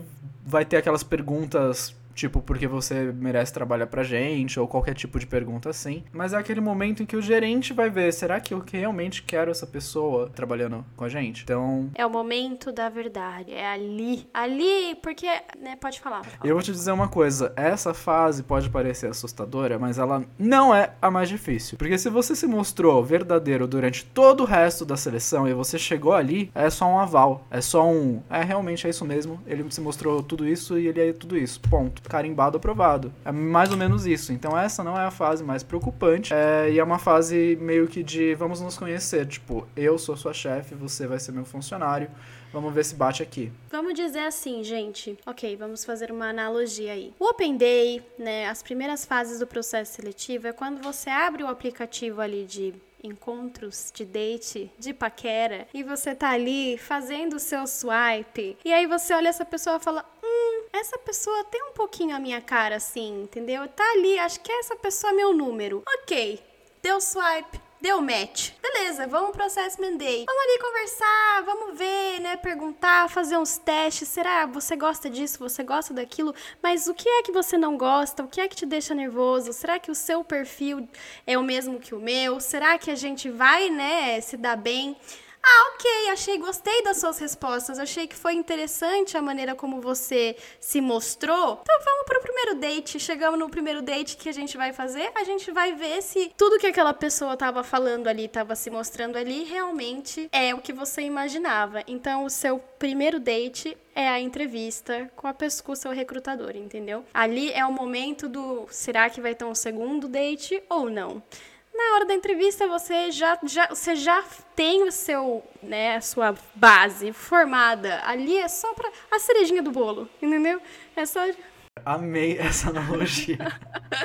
vai ter aquelas perguntas tipo, porque você merece trabalhar pra gente, ou qualquer tipo de pergunta assim. Mas é aquele momento em que o gerente vai ver, será que eu realmente quero essa pessoa trabalhando com a gente? Então. É o momento da verdade. É ali. Ali, porque, né, pode falar. Pode falar. Eu vou te dizer uma coisa, essa fase pode parecer assustadora, mas ela não é a mais difícil. Porque se você se mostrou verdadeiro durante todo o resto da seleção e você chegou ali, é só um aval. É só um. É, realmente é isso mesmo. Ele se mostrou tudo isso e ele é tudo isso. Ponto carimbado aprovado. É mais ou menos isso. Então essa não é a fase mais preocupante. É, e é uma fase meio que de vamos nos conhecer. Tipo, eu sou sua chefe, você vai ser meu funcionário. Vamos ver se bate aqui. Vamos dizer assim, gente. Ok, vamos fazer uma analogia aí. O Open Day, né, as primeiras fases do processo seletivo é quando você abre o aplicativo ali de encontros de date, de paquera, e você tá ali fazendo o seu swipe, e aí você olha essa pessoa e fala: Hum, essa pessoa tem um pouquinho a minha cara assim, entendeu? Tá ali, acho que essa pessoa é meu número. Ok, deu swipe, deu match. Beleza, vamos pro assessment day. Vamos ali conversar, vamos ver, né? Perguntar, fazer uns testes. Será você gosta disso? Você gosta daquilo? Mas o que é que você não gosta? O que é que te deixa nervoso? Será que o seu perfil é o mesmo que o meu? Será que a gente vai, né, se dar bem? Ah, ok, achei, gostei das suas respostas, achei que foi interessante a maneira como você se mostrou. Então vamos pro primeiro date. Chegamos no primeiro date que a gente vai fazer, a gente vai ver se tudo que aquela pessoa tava falando ali, tava se mostrando ali, realmente é o que você imaginava. Então o seu primeiro date é a entrevista com a pessoa, seu recrutador, entendeu? Ali é o momento do será que vai ter um segundo date ou não? Na hora da entrevista você já, já, você já tem o seu, né, a sua base formada. Ali é só para a cerejinha do bolo, entendeu? É só Amei essa analogia.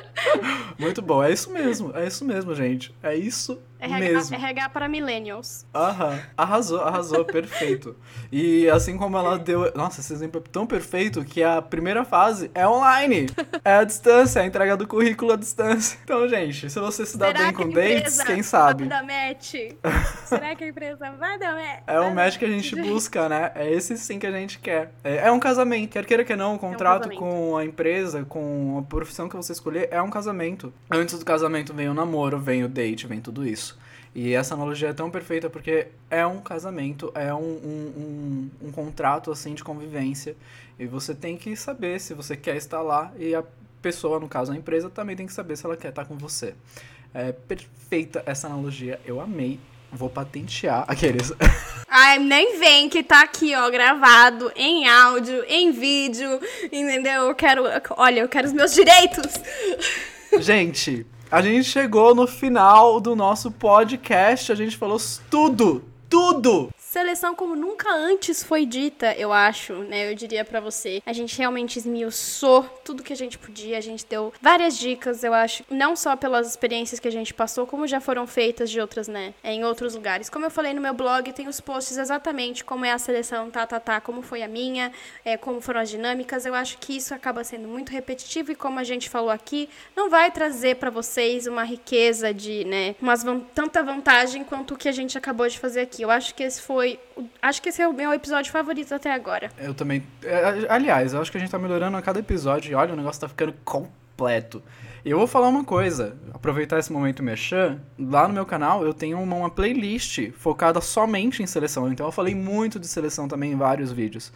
Muito bom. É isso mesmo. É isso mesmo, gente. É isso RH, mesmo. RH para millennials. Aham. Arrasou, arrasou. perfeito. E assim como ela deu... Nossa, esse exemplo é tão perfeito que a primeira fase é online. É a distância, é a entrega do currículo à distância. Então, gente, se você se dá Será bem com dates, quem sabe? Vai dar match? Será que a empresa vai dar match? É o match que a gente busca, né? É esse sim que a gente quer. É, é um casamento. Quer queira que não, um contrato é um com a empresa, com a profissão que você escolher, é um casamento. Antes do casamento vem o namoro, vem o date, vem tudo isso. E essa analogia é tão perfeita porque é um casamento, é um, um, um, um contrato assim de convivência. E você tem que saber se você quer estar lá e a pessoa, no caso a empresa, também tem que saber se ela quer estar com você. É perfeita essa analogia, eu amei. Vou patentear aqueles. Ai, nem vem que tá aqui, ó, gravado em áudio, em vídeo, entendeu? Eu quero, olha, eu quero os meus direitos. Gente, a gente chegou no final do nosso podcast, a gente falou tudo, tudo Seleção como nunca antes foi dita, eu acho, né? Eu diria para você. A gente realmente esmiuçou tudo que a gente podia, a gente deu várias dicas, eu acho, não só pelas experiências que a gente passou, como já foram feitas de outras, né? Em outros lugares. Como eu falei no meu blog, tem os posts exatamente como é a seleção, tá, tá, tá, como foi a minha, é, como foram as dinâmicas. Eu acho que isso acaba sendo muito repetitivo e como a gente falou aqui, não vai trazer para vocês uma riqueza de, né, umas tanta vantagem quanto o que a gente acabou de fazer aqui. Eu acho que esse foi foi. Acho que esse é o meu episódio favorito até agora. Eu também. É, aliás, eu acho que a gente tá melhorando a cada episódio e olha, o negócio tá ficando completo. E eu vou falar uma coisa, aproveitar esse momento merchan, lá no meu canal eu tenho uma, uma, playlist focada somente em seleção, então eu falei muito de seleção também em vários vídeos.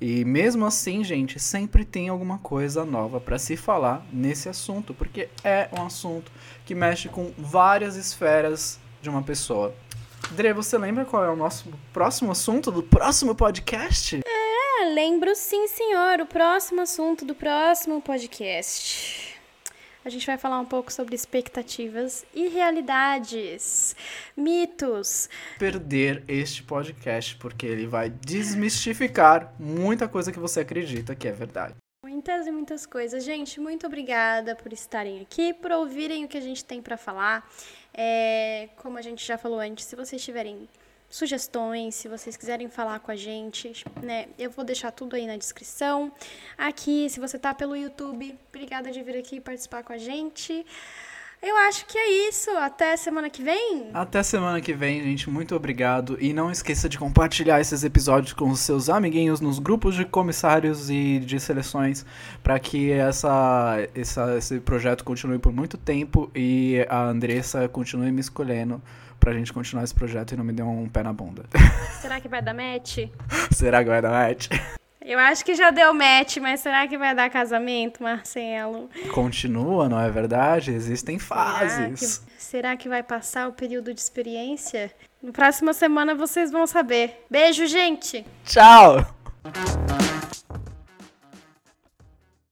E mesmo assim, gente, sempre tem alguma coisa nova para se falar nesse assunto, porque é um assunto que mexe com várias esferas de uma pessoa. Dre, você lembra qual é o nosso próximo assunto do próximo podcast? É, lembro sim, senhor. O próximo assunto do próximo podcast. A gente vai falar um pouco sobre expectativas e realidades, mitos. Perder este podcast porque ele vai desmistificar muita coisa que você acredita que é verdade. Muitas e muitas coisas. Gente, muito obrigada por estarem aqui, por ouvirem o que a gente tem para falar. É, como a gente já falou antes, se vocês tiverem sugestões, se vocês quiserem falar com a gente, né, eu vou deixar tudo aí na descrição. Aqui, se você tá pelo YouTube, obrigada de vir aqui participar com a gente. Eu acho que é isso. Até semana que vem. Até semana que vem, gente. Muito obrigado. E não esqueça de compartilhar esses episódios com os seus amiguinhos nos grupos de comissários e de seleções para que essa, essa, esse projeto continue por muito tempo e a Andressa continue me escolhendo pra gente continuar esse projeto e não me dê um pé na bunda. Será que vai dar match? Será que vai dar match? Eu acho que já deu match, mas será que vai dar casamento, Marcelo? Continua, não é verdade? Existem fases. Será que, será que vai passar o período de experiência? Na próxima semana vocês vão saber. Beijo, gente! Tchau!